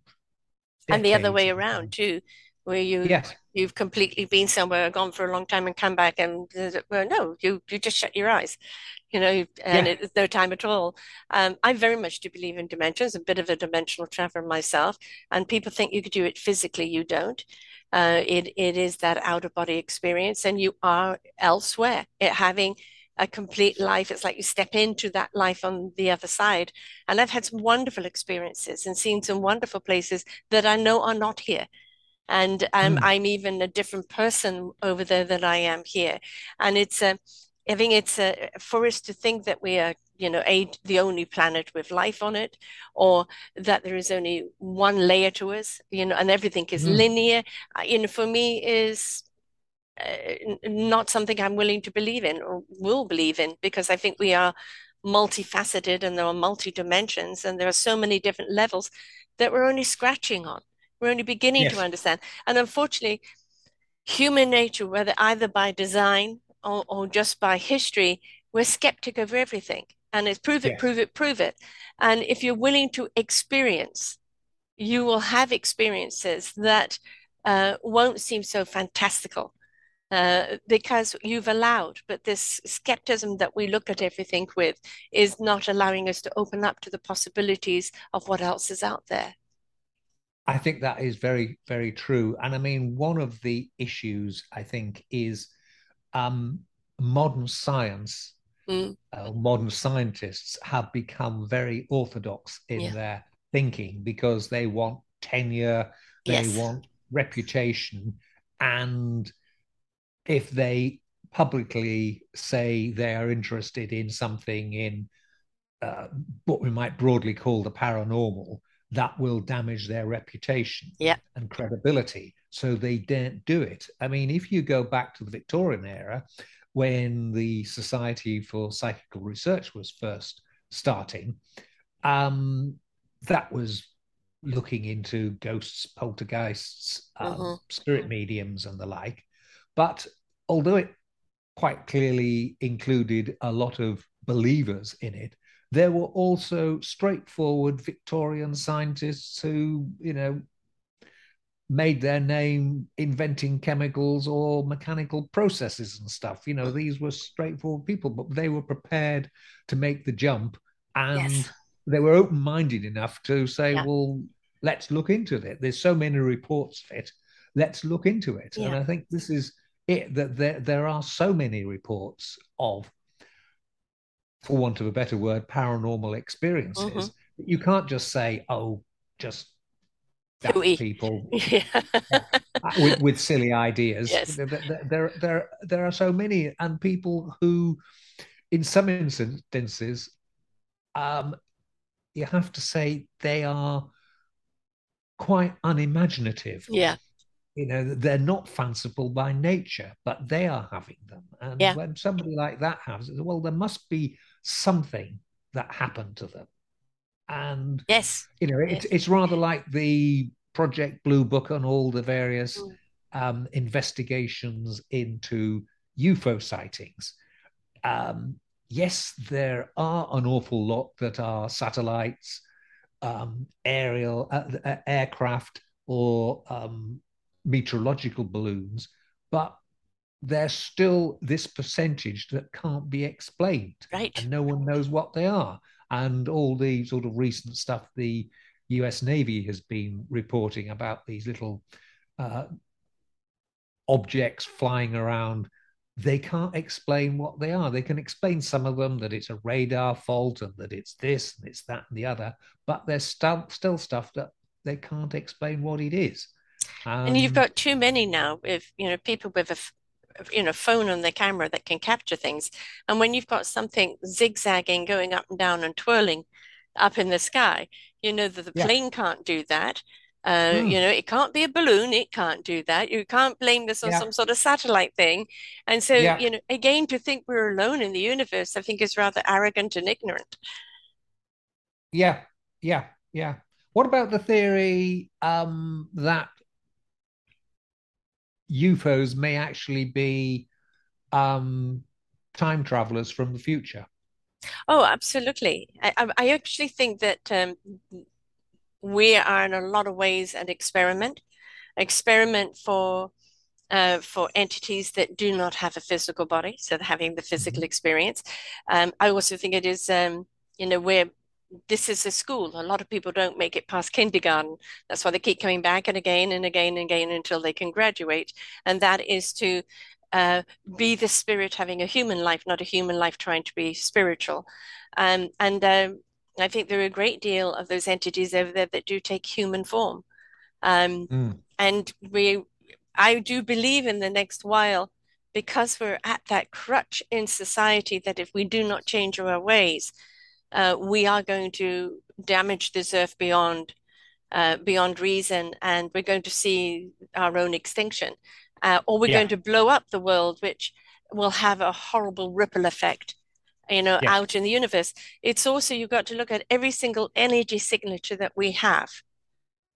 and the other way around, too, where you, yes. you've completely been somewhere, gone for a long time, and come back, and well, no, you, you just shut your eyes. You know, and yeah. it's no time at all. Um, I very much do believe in dimensions, a bit of a dimensional traveler myself. And people think you could do it physically, you don't. Uh, it, it is that out of body experience, and you are elsewhere. It, having a complete life, it's like you step into that life on the other side. And I've had some wonderful experiences and seen some wonderful places that I know are not here. And um, mm. I'm even a different person over there than I am here. And it's a, I think it's a, for us to think that we are you know a the only planet with life on it or that there is only one layer to us you know and everything is mm. linear uh, you know for me is uh, not something i'm willing to believe in or will believe in because i think we are multifaceted and there are multi dimensions and there are so many different levels that we're only scratching on we're only beginning yes. to understand and unfortunately human nature whether either by design or, or just by history we're skeptic of everything and it's prove it, prove it, prove it. And if you're willing to experience you will have experiences that uh, won't seem so fantastical uh, because you've allowed, but this skepticism that we look at everything with is not allowing us to open up to the possibilities of what else is out there. I think that is very, very true. And I mean, one of the issues I think is um, modern science, mm. uh, modern scientists have become very orthodox in yeah. their thinking because they want tenure, they yes. want reputation, and if they publicly say they are interested in something in uh, what we might broadly call the paranormal, that will damage their reputation yeah. and credibility. So they don't do it. I mean, if you go back to the Victorian era, when the Society for Psychical Research was first starting, um, that was looking into ghosts, poltergeists, um, mm-hmm. spirit mediums, and the like. But although it quite clearly included a lot of believers in it, there were also straightforward Victorian scientists who, you know, made their name inventing chemicals or mechanical processes and stuff. You know, these were straightforward people, but they were prepared to make the jump and yes. they were open minded enough to say, yeah. well, let's look into it. There's so many reports of it. Let's look into it. Yeah. And I think this is it that there, there are so many reports of for want of a better word, paranormal experiences. Mm-hmm. You can't just say, "Oh, just people yeah. with, with, silly ideas." Yes. There, there, there, there are so many, and people who, in some instances, um, you have to say they are quite unimaginative. Yeah. You know, they're not fanciful by nature, but they are having them. And yeah. when somebody like that has it, well, there must be something that happened to them. And yes, you know, yes. it's it's rather like the Project Blue Book and all the various mm. um, investigations into UFO sightings. Um, yes, there are an awful lot that are satellites, um, aerial uh, uh, aircraft, or um, meteorological balloons, but there's still this percentage that can't be explained. Right. And no one knows what they are. And all the sort of recent stuff the US Navy has been reporting about these little uh, objects flying around, they can't explain what they are. They can explain some of them that it's a radar fault and that it's this and it's that and the other, but there's st- still stuff that they can't explain what it is. Um, and you've got too many now. If you know people with a you know phone on the camera that can capture things and when you've got something zigzagging going up and down and twirling up in the sky you know that the yeah. plane can't do that uh, mm. you know it can't be a balloon it can't do that you can't blame this on yeah. some sort of satellite thing and so yeah. you know again to think we're alone in the universe i think is rather arrogant and ignorant yeah yeah yeah what about the theory um, that UFOs may actually be um, time travelers from the future. Oh, absolutely. I, I actually think that um, we are in a lot of ways an experiment, experiment for uh, for entities that do not have a physical body, so having the physical mm-hmm. experience. Um, I also think it is, um, you know, we're this is a school. A lot of people don't make it past kindergarten. That's why they keep coming back and again and again and again until they can graduate. And that is to uh, be the spirit having a human life, not a human life trying to be spiritual. Um, and um, I think there are a great deal of those entities over there that do take human form. Um, mm. And we, I do believe in the next while, because we're at that crutch in society that if we do not change our ways, uh, we are going to damage this earth beyond uh, beyond reason, and we're going to see our own extinction, uh, or we're yeah. going to blow up the world, which will have a horrible ripple effect, you know, yeah. out in the universe. It's also you've got to look at every single energy signature that we have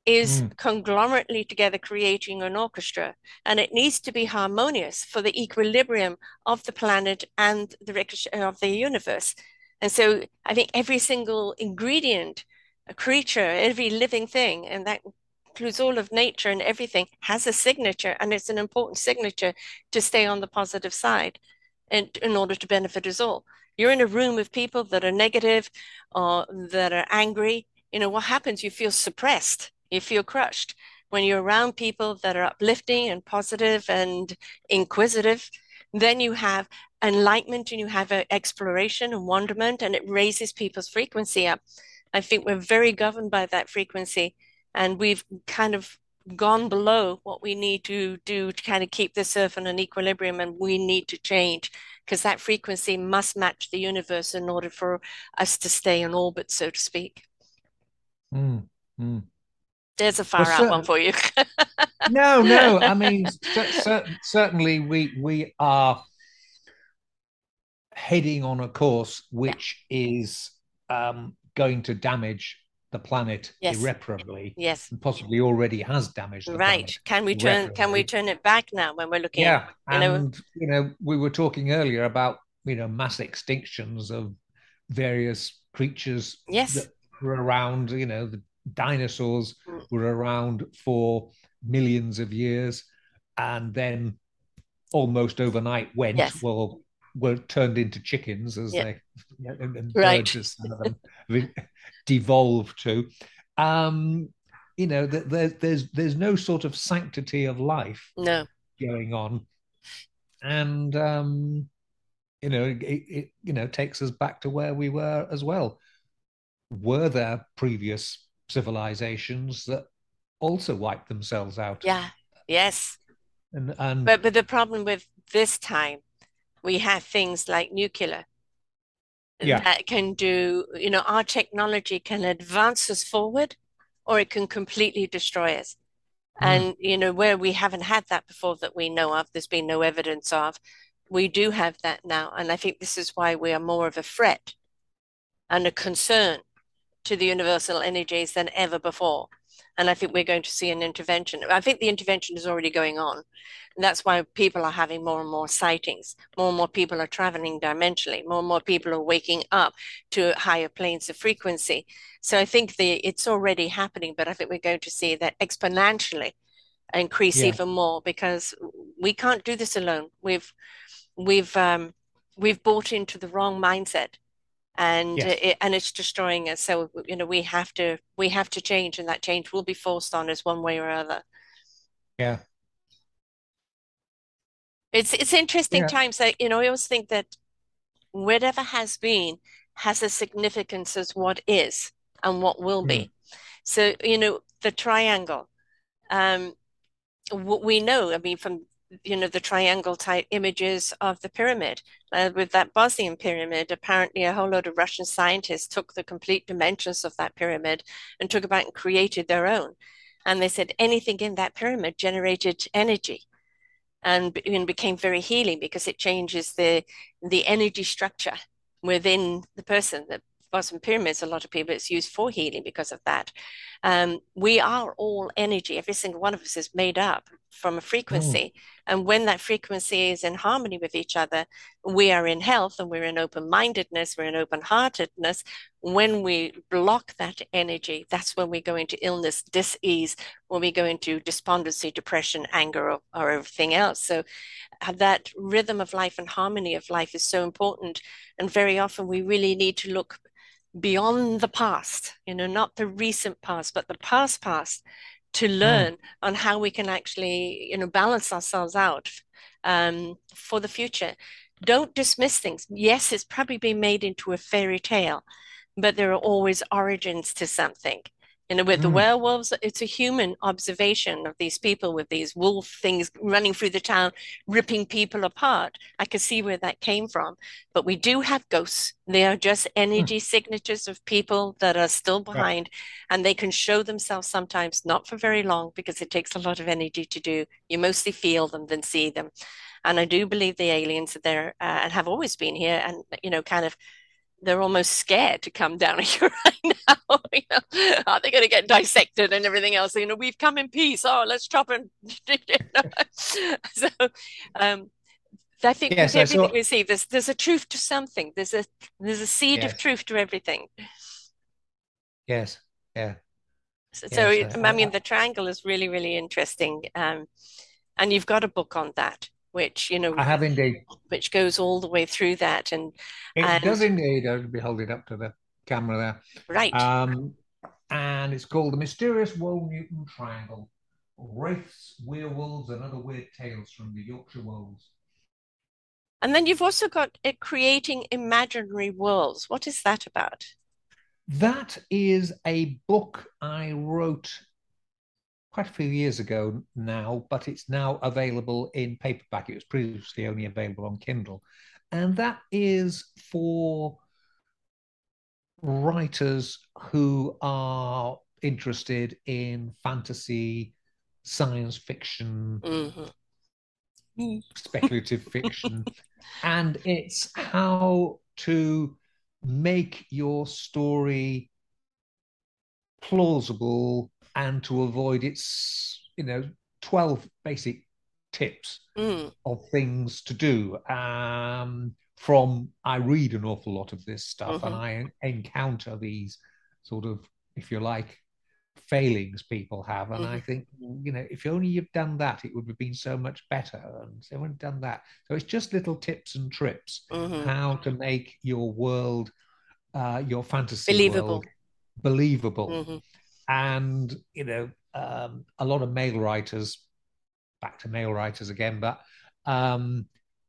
is mm. conglomerately together creating an orchestra and it needs to be harmonious for the equilibrium of the planet and the of the universe and so I think every single ingredient a creature, every living thing, and that includes all of nature and everything, has a signature, and it's an important signature to stay on the positive side and in order to benefit us all. You're in a room of people that are negative or that are angry. You know, what happens? You feel suppressed, you feel crushed. When you're around people that are uplifting and positive and inquisitive, then you have enlightenment and you have an exploration and wonderment, and it raises people's frequency up. I think we're very governed by that frequency, and we've kind of gone below what we need to do to kind of keep this earth in an equilibrium, and we need to change because that frequency must match the universe in order for us to stay in orbit, so to speak. Mm, mm. There's a far well, out one for you. no, no. I mean, certainly we we are heading on a course which is um, going to damage the planet yes. irreparably. Yes, and possibly already has damaged. right? Can we turn? Can we turn it back now when we're looking? Yeah, at, you and know... you know, we were talking earlier about you know mass extinctions of various creatures. Yes, that were around. You know, the dinosaurs mm. were around for millions of years, and then almost overnight went. Yes. Well, were turned into chickens as yeah. they and, and right. birds as some of them devolved to. Um, you know, there, there's there's no sort of sanctity of life no. going on, and um, you know, it, it you know takes us back to where we were as well. Were there previous civilizations that also wiped themselves out? Yeah. Yes. And, and but but the problem with this time we have things like nuclear yeah. that can do, you know, our technology can advance us forward or it can completely destroy us. Mm. And, you know, where we haven't had that before that we know of, there's been no evidence of, we do have that now. And I think this is why we are more of a threat and a concern to the universal energies than ever before. And I think we're going to see an intervention. I think the intervention is already going on. And that's why people are having more and more sightings. More and more people are traveling dimensionally. More and more people are waking up to higher planes of frequency. So I think the it's already happening, but I think we're going to see that exponentially increase yeah. even more because we can't do this alone. We've we've um, we've bought into the wrong mindset and yes. it, and it's destroying us so you know we have to we have to change and that change will be forced on us one way or other yeah it's it's interesting yeah. times that you know I always think that whatever has been has a significance as what is and what will be. Mm. So you know the triangle. Um, what we know, I mean, from you know the triangle type images of the pyramid uh, with that Bosnian pyramid. Apparently, a whole load of Russian scientists took the complete dimensions of that pyramid and took about and created their own. And they said anything in that pyramid generated energy and, and became very healing because it changes the the energy structure within the person. The Bosnian pyramids, a lot of people, it's used for healing because of that. Um, we are all energy. Every single one of us is made up from a frequency. Mm. And when that frequency is in harmony with each other, we are in health and we're in open mindedness, we're in open heartedness. When we block that energy, that's when we go into illness, dis-ease, when we go into despondency, depression, anger, or, or everything else. So uh, that rhythm of life and harmony of life is so important. And very often we really need to look beyond the past, you know, not the recent past, but the past past to hmm. learn mm. on how we can actually, you know, balance ourselves out um, for the future. Don't dismiss things. Yes, it's probably been made into a fairy tale, but there are always origins to something. You know, with mm. the werewolves, it's a human observation of these people with these wolf things running through the town, ripping people apart. I could see where that came from. But we do have ghosts. They are just energy mm. signatures of people that are still behind, yeah. and they can show themselves sometimes not for very long because it takes a lot of energy to do. You mostly feel them than see them. And I do believe the aliens are there uh, and have always been here and, you know, kind of they're almost scared to come down here right now. you know, are they going to get dissected and everything else? You know, we've come in peace. Oh, let's chop and so. Um, I think yes, with everything we see, there's there's a truth to something. There's a there's a seed yes. of truth to everything. Yes, Yeah. So, Yeah. so I I, mean, the triangle is really, really interesting. Um, and you've got a book on that, which, you know, I have indeed. which goes all the way through that. And It and does indeed. I'll be holding up to the camera there. right. Um, and it's called The Mysterious Wold-Newton Triangle. Wraiths, werewolves, and other weird tales from the Yorkshire Wolds. And then you've also got it creating imaginary worlds. What is that about? That is a book I wrote quite a few years ago now, but it's now available in paperback. It was previously only available on Kindle. And that is for writers who are interested in fantasy, science fiction, hmm speculative fiction, and it's how to make your story plausible and to avoid its, you know, 12 basic tips Mm, of things to do. Um, from I read an awful lot of this stuff and hmm I encounter these sort of, if you like, failings people have. And I hmm think, you know, if only you've done that, it would have been so much better. And haven't done that. So it's just little tips and trips hmm how to make your world, uh, your fantasy world Believable. And, you know, um, a lot of male writers, back to male writers again, but um,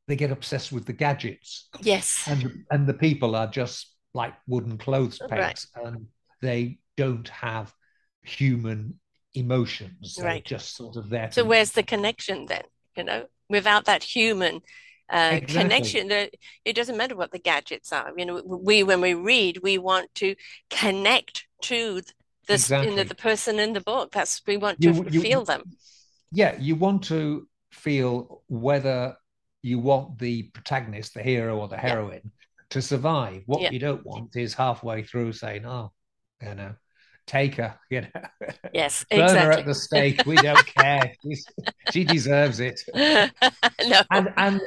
they get obsessed with the gadgets Yes. and and the people are just like wooden clothes Right. pegs and they don't have human emotions they're Right. just sort of there So where's the connection then? You know, without that human uh, exactly connection, it doesn't matter what the gadgets are. You know, we when we read, we want to connect to this, you know, the exactly. person in the book. That's we want to you you feel them. yeah you want to feel whether you want the protagonist the hero or the Yeah, heroine to survive. What yeah, you don't want is halfway through saying oh you know take her you know. Yes, burn her at the stake. We don't care. She deserves it. No, and and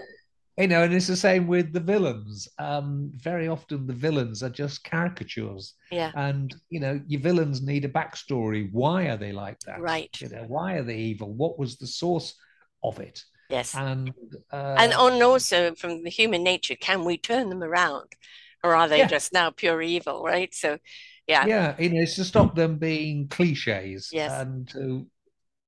you know, and it's the same with the villains. Um, very often the villains are just caricatures, yeah, and you know, your villains need a backstory. Why are they like that? right. You know, why are they evil? What was the source of it? Yes. And And uh, on also from the human nature, can we turn them around? Or are they yeah, just now pure evil, right? So, yeah, yeah, you know, it's to stop them being cliches yes, and to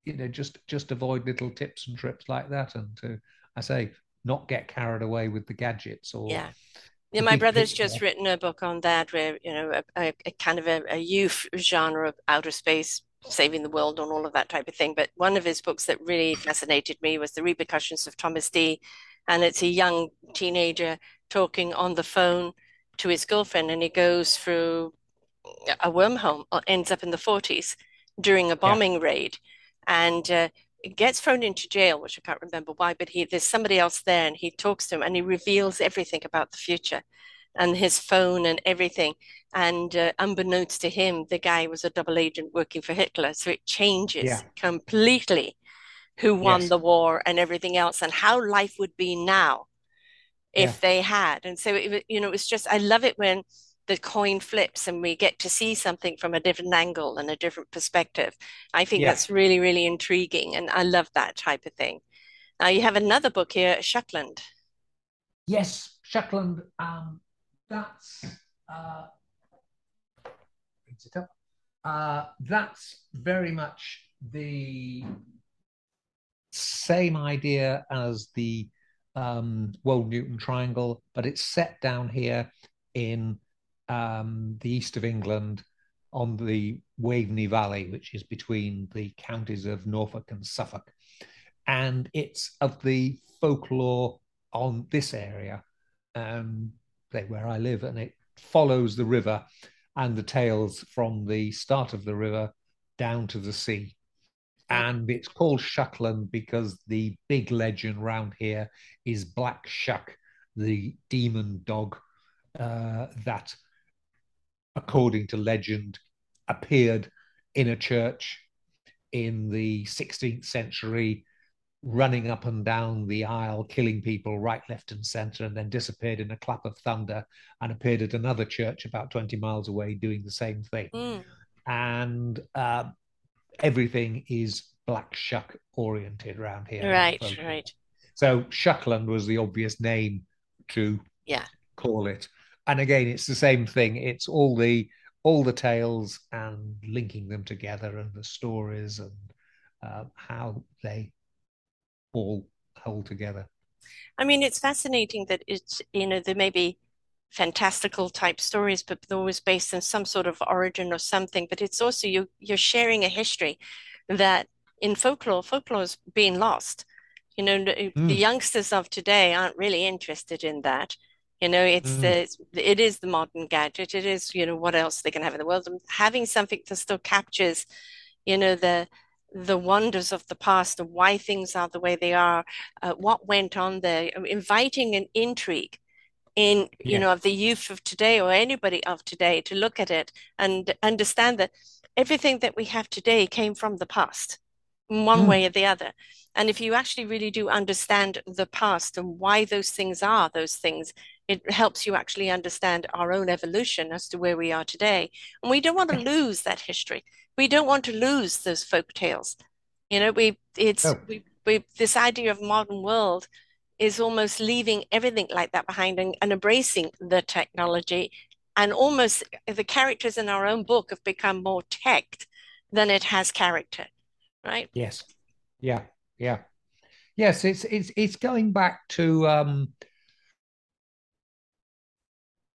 you know just just avoid little tips and trips like that, and to I say not get carried away with the gadgets or yeah. Yeah, my brother's just written a book on that, where, you know, a, a, kind of a, a youth genre of outer space, saving the world, and all of that type of thing. But one of his books that really fascinated me was The Repercussions of Thomas D. And it's a young teenager talking on the phone to his girlfriend, and he goes through a wormhole, or ends up in the 40s during a Yeah, bombing raid, and uh, gets thrown into jail, which I can't remember why, but he there's somebody else there, and he talks to him, and he reveals everything about the future, and his phone and everything. And uh, unbeknownst to him, the guy was a double agent working for Hitler, so it changes yeah, completely who won yes, the war and everything else, and how life would be now yeah, if they had. And so it, you know, it's just I love it when the coin flips and we get to see something from a different angle and a different perspective. I think yeah. that's really, really intriguing, and I love that type of thing. Now you have another book here, Shuckland. Yes, Shuckland. Um, that's uh, brings it up. Uh, that's very much the same idea as the um, Wold-Newton Triangle, but it's set down here in um, the east of England on the Waveney Valley, which is between the counties of Norfolk and Suffolk. And it's of the folklore on this area, um, where I live, and it follows the river and the tales from the start of the river down to the sea. And it's called Shuckland because the big legend round here is Black Shuck, the demon dog uh, that, according to legend, appeared in a church in the 16th century, running up and down the aisle, killing people right, left, and center, and then disappeared in a clap of thunder and appeared at another church about 20 miles away doing the same thing. Mm, and uh, everything is black shuck oriented around here. Right, right. So Shuckland was the obvious name to yeah call it. And again, it's the same thing. It's all the all the tales and linking them together and the stories and uh, how they all hold together. I mean, it's fascinating that it's you know there may be fantastical type stories, but they're always based on some sort of origin or something. But it's also you you're sharing a history that in folklore, folklore is being lost. You know, mm. the youngsters of today aren't really interested in that. You know, it's mm. the it is the modern gadget. It is you know what else they can have in the world. And having something that still captures, you know, the the wonders of the past and why things are the way they are, uh, what went on there, inviting an intrigue in you yeah. know of the youth of today or anybody of today to look at it and understand that everything that we have today came from the past in one mm. way or the other and if you actually really do understand the past and why those things are those things it helps you actually understand our own evolution as to where we are today and we don't want to lose that history we don't want to lose those folk tales you know we it's oh. we, we this idea of modern world is almost leaving everything like that behind and, and embracing the technology. And almost the characters in our own book have become more tech than it has character, right? Yes. Yeah. Yeah. Yes, it's it's it's going back to um,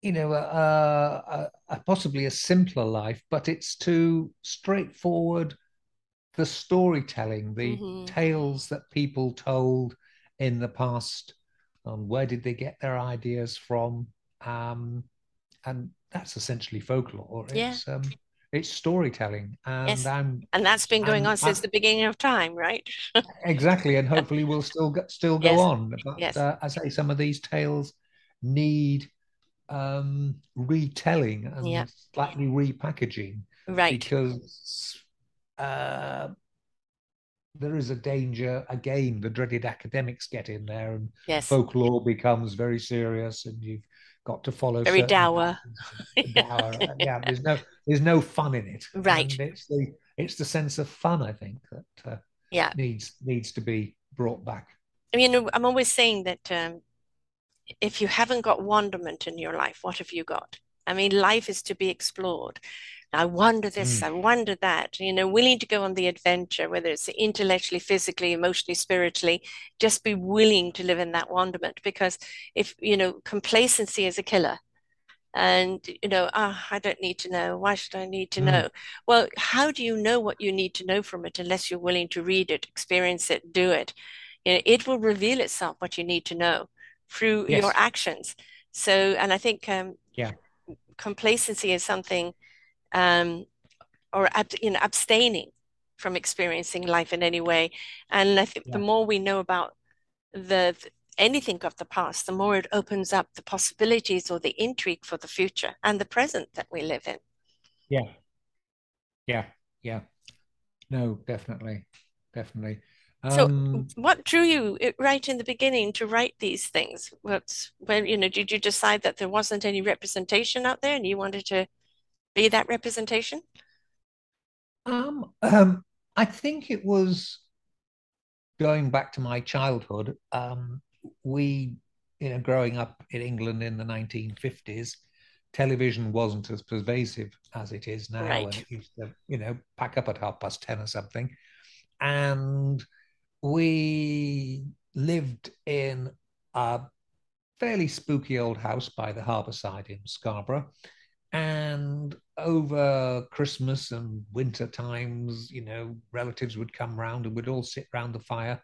you know, a, a, possibly a simpler life, but it's too straightforward. The storytelling, the mm-hmm. tales that people told, in the past um, where did they get their ideas from um, and that's essentially folklore yeah. it's um, it's storytelling and yes. And that's been going I'm, on since I'm, the beginning of time right exactly and hopefully we'll still go, still go yes. on but yes. uh, i say some of these tales need um retelling and yeah. slightly repackaging right because uh there is a danger again the dreaded academics get in there and yes. folklore becomes very serious and you've got to follow very dour. dour yeah there's no there's no fun in it right and it's the it's the sense of fun i think that uh, yeah needs needs to be brought back i mean i'm always saying that um, if you haven't got wonderment in your life what have you got i mean life is to be explored I wonder this, mm. I wonder that, you know, willing to go on the adventure, whether it's intellectually, physically, emotionally, spiritually, just be willing to live in that wonderment. Because if, you know, complacency is a killer. And, you know, oh, I don't need to know. Why should I need to mm. know? Well, how do you know what you need to know from it unless you're willing to read it, experience it, do it? You know, it will reveal itself what you need to know through yes. your actions. So, and I think, um, yeah, complacency is something um, or you know abstaining from experiencing life in any way. And I think yeah. the more we know about the, the anything of the past, the more it opens up the possibilities or the intrigue for the future and the present that we live in. Yeah. Yeah. Yeah. No, definitely. Definitely. Um, so what drew you right in the beginning to write these things? What's when you know, did you decide that there wasn't any representation out there and you wanted to be that representation? Um, um, I think it was going back to my childhood. Um, we, you know, growing up in England in the 1950s, television wasn't as pervasive as it is now. Right. And it used to, you know, pack up at half past 10 or something. And we lived in a fairly spooky old house by the harbour side in Scarborough. And over Christmas and winter times, you know, relatives would come round and we'd all sit round the fire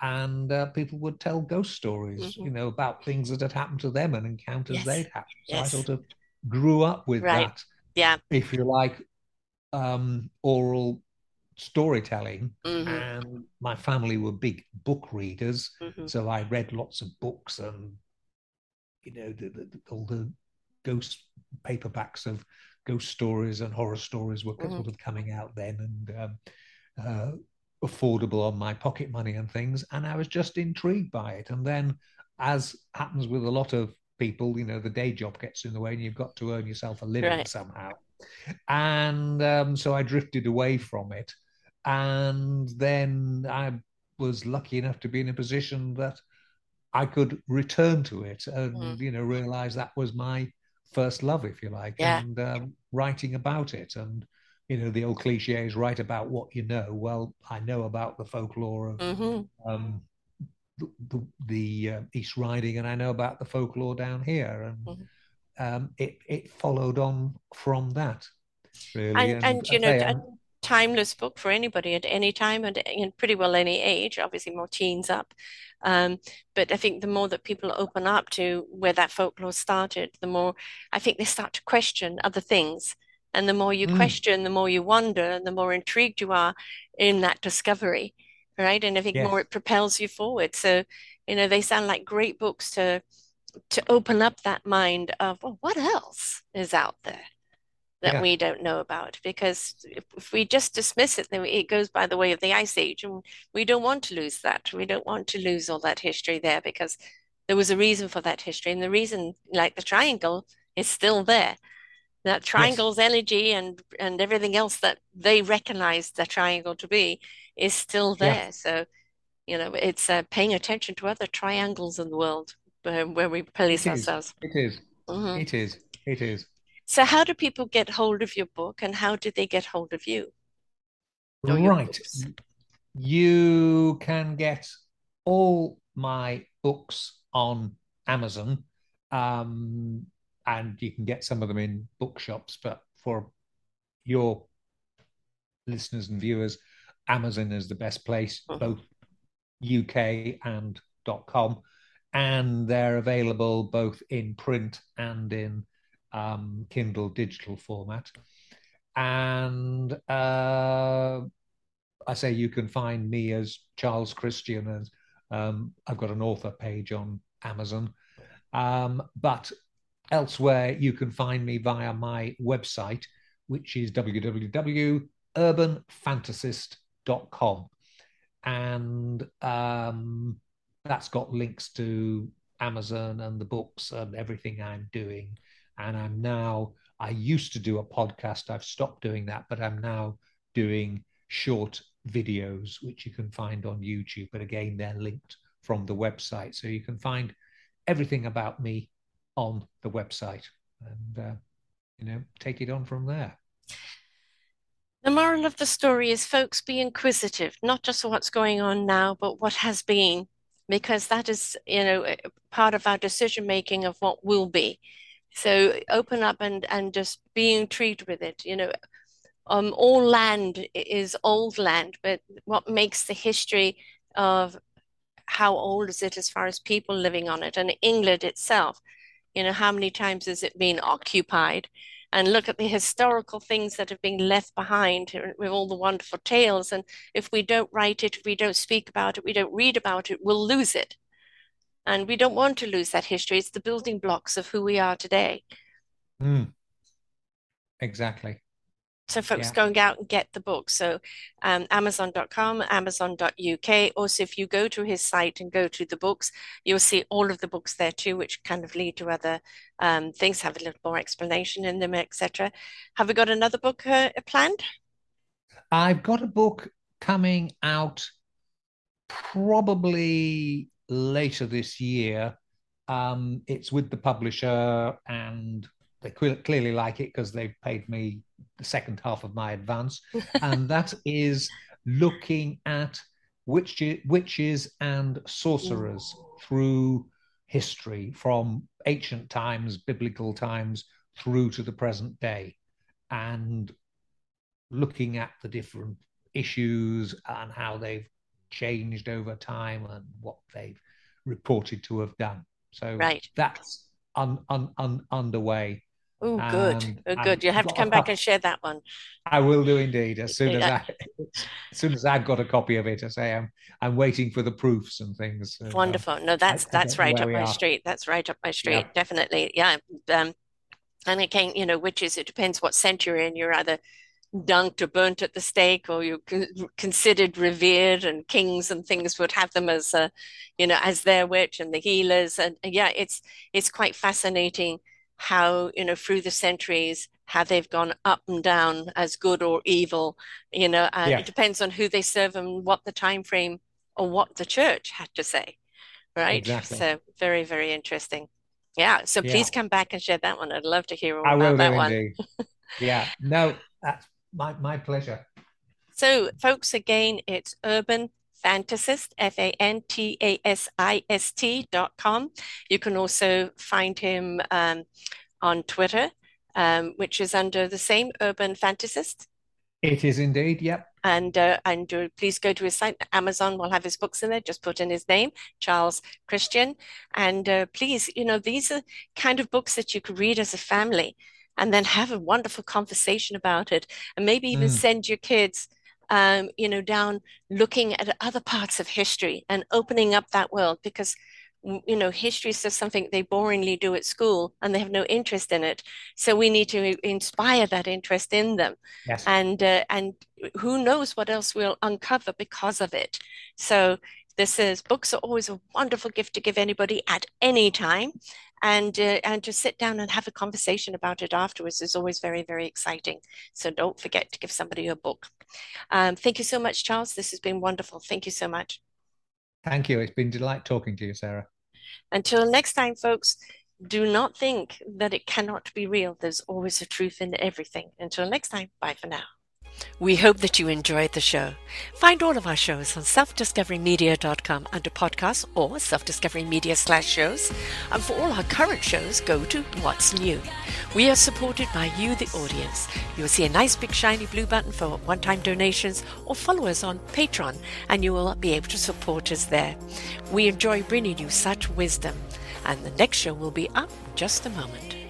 and uh, people would tell ghost stories, mm-hmm. you know, about things that had happened to them and encounters yes. they'd had. So yes. I sort of grew up with right. that. Yeah. If you like, um, oral storytelling. Mm-hmm. And my family were big book readers. Mm-hmm. So I read lots of books and, you know, the, the, all the ghost paperbacks of ghost stories and horror stories were mm-hmm. sort of coming out then and um, uh, affordable on my pocket money and things. And I was just intrigued by it. And then, as happens with a lot of people, you know, the day job gets in the way and you've got to earn yourself a living right. somehow. and um, so I drifted away from it. And then I was lucky enough to be in a position that I could return to it and mm. you know realize that was my first love, if you like, yeah. and um, writing about it. And you know the old cliche is write about what you know. Well, I know about the folklore of mm-hmm. um, the, the, the uh, East Riding, and I know about the folklore down here, and mm-hmm. um, it it followed on from that. Really, and, and, and you know, a timeless book for anybody at any time and in pretty well any age. Obviously, more teens up. Um, but I think the more that people open up to where that folklore started, the more I think they start to question other things. And the more you mm. question, the more you wonder, and the more intrigued you are in that discovery right? And I think yes. more it propels you forward. So, you know, they sound like great books to to open up that mind of well, what else is out there that yeah. we don't know about? Because if, if, we just dismiss it, then it goes by the way of the ice age, and we don't want to lose that. We don't want to lose all that history there because there was a reason for that history, and the reason, like the triangle, is still there that triangle's yes. energy and and everything else that they recognize the triangle to be is still there. So, you know, it's uh, paying attention to other triangles in the world uh, where we police it ourselves. It is. Mm-hmm. It is. It is. So, how do people get hold of your book, and how do they get hold of you? Right. You can get all my books on Amazon, um, and you can get some of them in bookshops. But for your listeners and viewers, Amazon is the best place, uh-huh. both UK and .com, and they're available both in print and in um, Kindle digital format. And uh, I say you can find me as Charles Christian, and um, I've got an author page on Amazon. Um, but elsewhere, you can find me via my website, which is www.urbanfantasist.com and um, that's got links to Amazon and the books and everything I'm doing. And I'm now, I used to do a podcast, I've stopped doing that, but I'm now doing short videos, which you can find on YouTube. But again, they're linked from the website. So you can find everything about me on the website and, uh, you know, take it on from there. The moral of the story is folks be inquisitive, not just what's going on now, but what has been, because that is, you know, part of our decision making of what will be. So open up and and just be intrigued with it. You know, um, all land is old land, but what makes the history of how old is it as far as people living on it, and England itself, you know, how many times has it been occupied? and look at the historical things that have been left behind with all the wonderful tales. And if we don't write it, if we don't speak about it, we don't read about it, we'll lose it. And we don't want to lose that history. It's the building blocks of who we are today. Mm. Exactly. So folks yeah. go out and get the book. So um, Amazon.com, Amazon.uk. Also, if you go to his site and go to the books, you'll see all of the books there too, which kind of lead to other um, things, have a little more explanation in them, etc. Have we got another book uh, planned? I've got a book coming out probably later this year. Um, it's with the publisher and they clearly like it because they've paid me the second half of my advance, and that is looking at witches, witches and sorcerers through history from ancient times, biblical times, through to the present day, and looking at the different issues and how they've changed over time and what they've reported to have done. So right. that's un, un, un, underway. Oh, good. oh, good. You'll have to come back and share that one. I will do indeed. As soon as I, as soon as I've got a copy of it, I say I'm, I'm waiting for the proofs and things. Wonderful. No, that's I, that's I right up my are. street. That's right up my street. Yeah. Definitely. Yeah. Um, and again, you know, which is it depends what century in. you're either dunked or burnt at the stake or you're considered revered and kings and things would have them as a, you know, as their witch and the healers. And yeah, it's it's quite fascinating how you know through the centuries how they've gone up and down as good or evil you know and yeah. it depends on who they serve and what the time frame or what the church had to say right exactly. so very very interesting yeah so please yeah. come back and share that one i'd love to hear all I about that one yeah no that's my, my pleasure so folks again it's urban fantasist, F A N T A S I S T dot com. You can also find him um, on Twitter, um, which is under the same Urban Fantasist. It is indeed, yep. And uh, and uh, please go to his site. Amazon will have his books in there. Just put in his name, Charles Christian. And uh, please, you know, these are kind of books that you could read as a family and then have a wonderful conversation about it and maybe even mm. send your kids um, you know, down looking at other parts of history and opening up that world because you know history is just something they boringly do at school and they have no interest in it so we need to inspire that interest in them yes. and uh, and who knows what else we'll uncover because of it so this is books are always a wonderful gift to give anybody at any time and uh, and to sit down and have a conversation about it afterwards is always very very exciting. So don't forget to give somebody a book. Um, thank you so much charles. This has been wonderful. Thank you so much. Thank you. It's been delight talking to you sarah. Until next time folks do not think that it cannot be real. There's always a truth in everything. Until next time bye for now we hope that you enjoyed the show. Find all of our shows on selfdiscoverymedia.com under podcasts or self-discovery slash shows. And for all our current shows, go to What's New. We are supported by you, the audience. You'll see a nice big shiny blue button for one-time donations or follow us on Patreon and you will be able to support us there. We enjoy bringing you such wisdom. And the next show will be up just a moment.